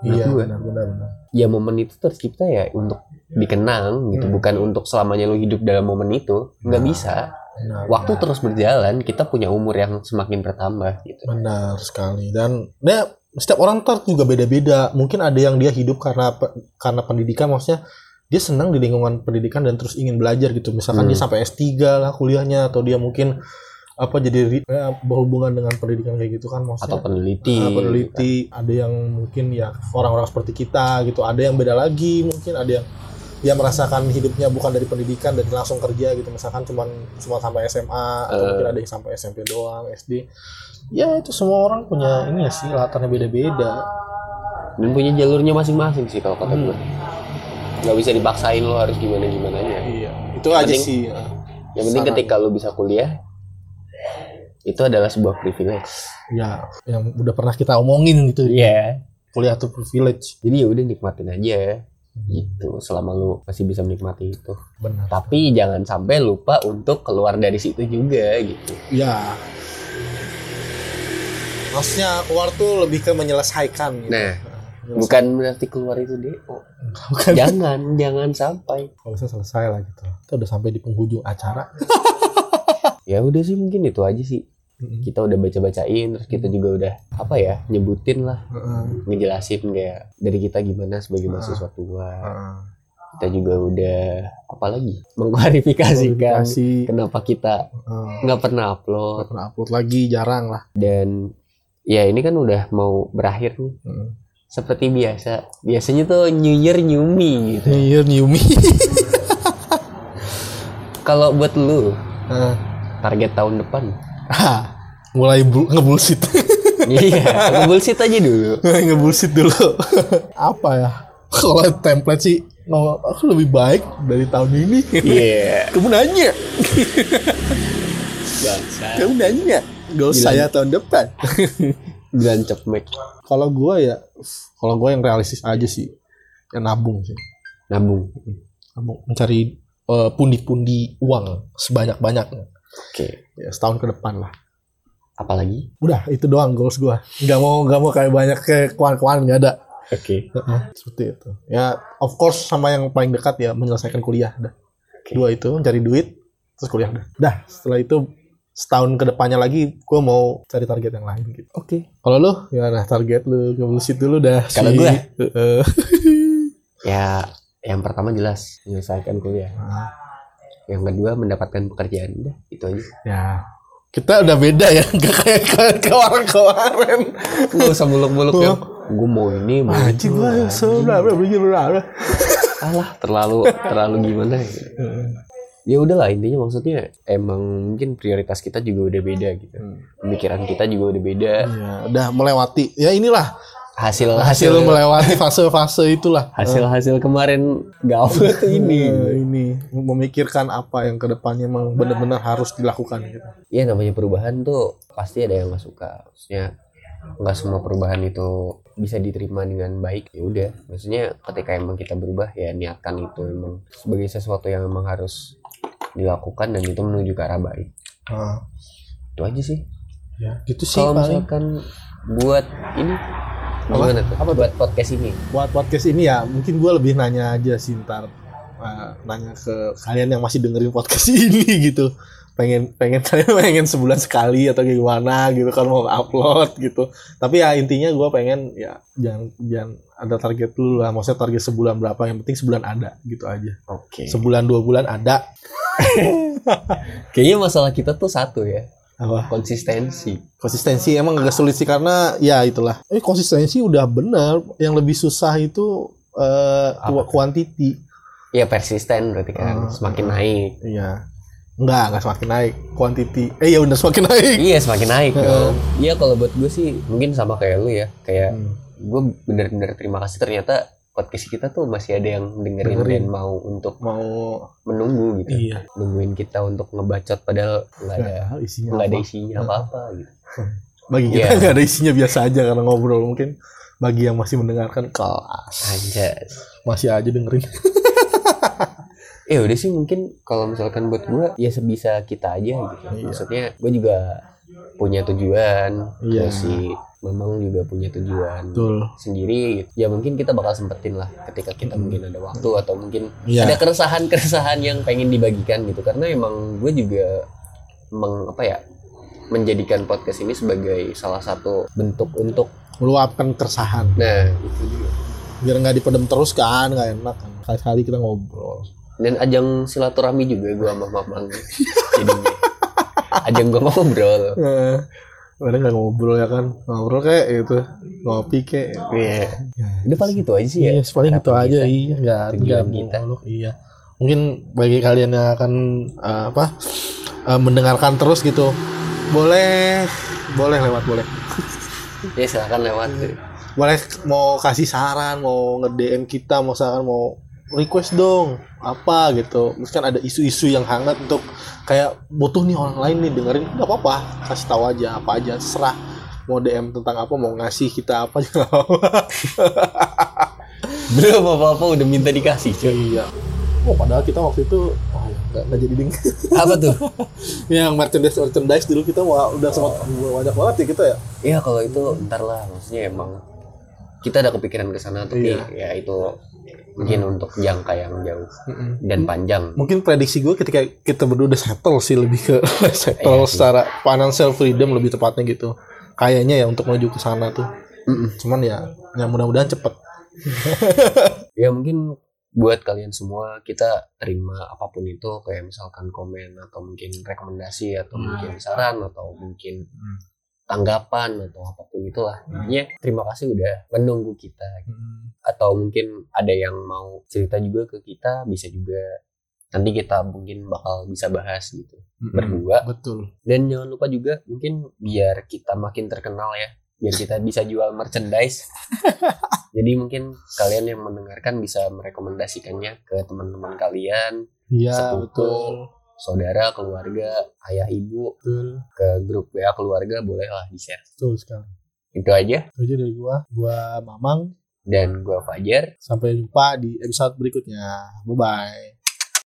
iya
gua.
benar benar benar
Ya momen itu tercipta ya untuk dikenang gitu,
Hmm.
bukan untuk selamanya lu hidup dalam momen itu. Nggak
Nah.
bisa.
Benar,
Waktu
benar.
terus berjalan, kita punya umur yang semakin bertambah gitu.
benar sekali dan ya setiap orang ntar juga beda-beda. Mungkin ada yang dia hidup karena karena pendidikan maksudnya dia senang di lingkungan pendidikan dan terus ingin belajar gitu. Misalkan
Hmm.
dia sampai S3 lah kuliahnya atau dia mungkin apa jadi eh, berhubungan dengan pendidikan kayak gitu kan maksudnya.
Atau peneliti
Ah, peneliti ada yang mungkin ya orang-orang seperti kita gitu. Ada yang beda lagi mungkin ada yang dia merasakan hidupnya bukan dari pendidikan dan langsung kerja gitu misalkan cuman cuma sampai SMA atau
Eh.
mungkin ada yang sampai SMP doang SD ya itu semua orang punya ini ya sih latarnya beda-beda
dan punya jalurnya masing-masing sih kalau kata
Hmm.
gue nggak bisa dipaksain lo harus gimana gimana nya
iya itu aja
Penting.
sih ya.
yang penting
Saran.
ketika lo bisa kuliah itu adalah sebuah privilege
ya yang udah pernah kita omongin gitu
iya
kuliah tuh privilege
jadi ya udah nikmatin aja gitu selama lu masih bisa menikmati itu.
Benar.
Tapi jangan sampai lupa untuk keluar dari situ juga gitu.
Ya. Maksudnya keluar tuh lebih ke menyelesaikan gitu.
Nah, bukan berarti keluar itu deh
Bukan.
jangan jangan sampai.
Kalau bisa selesai lah gitu. Kita udah sampai di penghujung acara.
Ya udah sih mungkin itu aja sih Kita udah baca bacain terus kita juga udah apa ya nyebutin lah.
Heeh.
ngejelasin kayak dari kita gimana sebagai
Ah.
mahasiswa tua. Kita juga udah apa lagi? Mengklarifikasikan
Klarifikasi.
kenapa kita nggak pernah
Nggak
upload
pernah upload lagi jarang lah.
Dan ya ini kan udah mau berakhir nih. Seperti biasa biasanya tuh New Year New Me gitu.
New Year New Me
kalau buat lu target tahun depan
Ah, mulai bu- ngebullshit.
Iya bullshit aja dulu.
Ngebullshit dulu. Apa ya? Kalau template sih no, aku lebih baik dari tahun ini.
Iya.
Kamu nanya. Kamu nanya. Goals
Gila.
saya tahun depan.
Bilang cepmek
kalau gua ya kalau gua yang realistis aja sih. Ya nabung sih.
Nabung.
Nabung. Mencari eh, pundi-pundi uang sebanyak-banyaknya
oke.
Ya setahun ke depan lah.
Apalagi?
Udah itu doang goals gua. Nggak mau nggak mau kayak banyak kayak kawan-kawan nggak ada.
Oke.
Heeh, seperti itu. Ya of course sama yang paling dekat ya menyelesaikan kuliah dah.
Oke.
dua itu mencari duit terus kuliah dah. Dah setelah itu setahun ke depannya lagi gua mau cari target yang lain gitu.
Oke.
Kalau lu? Gimana target lu? Ngebullshit dulu dah
Kalau
sih.
gua?
Heeh.
ya yang pertama jelas menyelesaikan kuliah.
Nah,
yang kedua mendapatkan pekerjaan. Udah itu aja.
Ya. Kita udah beda ya nggak kayak ke kemarin-kemarin
nggak usah muluk-muluk
Oh.
yang gue mau ini mau itu.
gua sebenarnya berapa
alah terlalu terlalu gimana ya. ya udahlah intinya maksudnya emang mungkin prioritas kita juga udah beda gitu. Pemikiran kita juga udah beda.
Ya udah melewati. Ya inilah
hasil
hasil
hasil
melewati fase-fase itulah.
Hasil hasil kemarin upload tuh ini.
Eh, ini. Memikirkan apa yang ke depannya emang benar-benar harus dilakukan gitu.
ya namanya perubahan tuh pasti ada yang nggak suka. Maksudnya nggak semua perubahan itu bisa diterima dengan baik. Ya udah maksudnya ketika emang kita berubah ya niatkan itu emang sebagai sesuatu yang emang harus dilakukan dan itu menuju ke arah baik.
Nah,
itu aja sih.
Ya gitu sih
kalau
paling.
misalkan buat ini gimana tuh?
Apa tuh?
buat podcast ini?
Buat podcast ini ya mungkin gue lebih nanya aja sih ntar Eh, nanya ke kalian yang masih dengerin podcast ini gitu. Pengen pengen kalian pengen sebulan sekali atau gimana gitu kan mau upload gitu. Tapi ya intinya gue pengen ya jangan jangan ada target dulu lah. Maksudnya target sebulan berapa yang penting sebulan ada gitu aja.
Oke.
Sebulan dua bulan ada.
Kayaknya masalah kita tuh satu ya
apa?
Konsistensi.
Konsistensi emang agak sulit sih karena ya itulah. Eh konsistensi udah benar. Yang lebih susah itu eh
Apa tuh?
quantity
ya persisten berarti kan.
Ah,
semakin
ah.
naik.
Iya. Enggak enggak semakin naik. Quantity eh ya udah semakin naik.
Iya semakin naik iya kalau buat gue sih mungkin sama kayak lu ya. Kayak
Hmm.
gue bener-bener terima kasih ternyata podcast kita tuh masih ada yang dengerin,
Dengerin.
dan mau untuk
mau
menunggu gitu
iya
nungguin kita untuk ngebacot padahal nggak ada
Nggak tahu isinya
nggak ada
apa.
isinya apa-apa gitu
bagi kita
Iya.
nggak ada isinya biasa aja karena ngobrol mungkin bagi yang masih mendengarkan kelas
anjas
masih aja dengerin
eh udah sih mungkin kalau misalkan buat gue ya sebisa kita aja gitu
Iya.
maksudnya gue juga punya tujuan
Iya.
terus si Mamang juga punya tujuan
betul.
sendiri gitu. ya mungkin kita bakal sempetin lah ketika kita
Mm.
mungkin ada waktu atau mungkin
Iya.
ada keresahan-keresahan yang pengen dibagikan gitu. Karena emang gue juga meng apa ya menjadikan podcast ini sebagai salah satu bentuk untuk
meluapkan keresahan.
Nah itu juga
biar nggak dipendem terus kan nggak enak kan. Sekali-sekali kita ngobrol.
Dan ajang silaturahmi juga gue sama mamang jadi ajang gue ngobrol
Kadang nggak ngobrol ya kan ngobrol kayak gitu ngopi kayak
Iya. Udah paling gitu aja sih ya.
Iya, paling gitu aja
kita.
iya nggak
Tujuan
nggak
kita.
muluk, iya. Mungkin bagi kalian yang akan eh, apa eh, mendengarkan terus gitu, boleh boleh lewat boleh.
Ya silakan lewat.
Boleh mau kasih saran, mau nge-DM kita, mau misalkan mau request dong apa gitu. Misalkan ada isu-isu yang hangat untuk kayak butuh nih orang lain nih dengerin nggak apa-apa kasih tahu aja apa aja serah mau DM tentang apa mau ngasih kita apa.
Belum apa-apa udah minta dikasih cuy.
Iya. Oh, padahal kita waktu itu oh, ya, nggak jadi ding.
Apa tuh?
yang merchandise merchandise dulu kita wah, udah sempat banyak banget ya kita ya.
Iya kalau itu ntar lah maksudnya emang kita ada kepikiran ke sana tapi
Iya.
ya itu mungkin untuk jangka yang jauh dan panjang.
Mungkin prediksi gue ketika kita berdua udah settle sih lebih ke settle
Iya sih.
secara financial freedom lebih tepatnya gitu. Kayaknya ya untuk menuju ke sana tuh.
Mm-mm.
Cuman ya, ya mudah-mudahan cepet.
Ya mungkin buat kalian semua kita terima apa pun itu kayak misalkan komen atau mungkin rekomendasi atau
Hmm.
mungkin saran atau mungkin
Hmm.
Tanggapan atau apa pun itulah. Intinya terima kasih udah menunggu kita. Atau mungkin ada yang mau cerita juga ke kita bisa juga nanti kita mungkin bakal bisa bahas gitu berdua.
Betul.
dan jangan lupa juga mungkin biar kita makin terkenal ya biar kita bisa jual merchandise. Jadi mungkin kalian yang mendengarkan bisa merekomendasikannya ke teman-teman kalian
Iya,
Sepupu.
betul.
Saudara keluarga ayah ibu
Betul.
ke grup WA keluarga bolehlah di share
Betul sekali.
itu aja
Itu aja dari gua. Gua Mamang.
dan gua Fajar
Sampai jumpa di episode berikutnya. Bye-bye.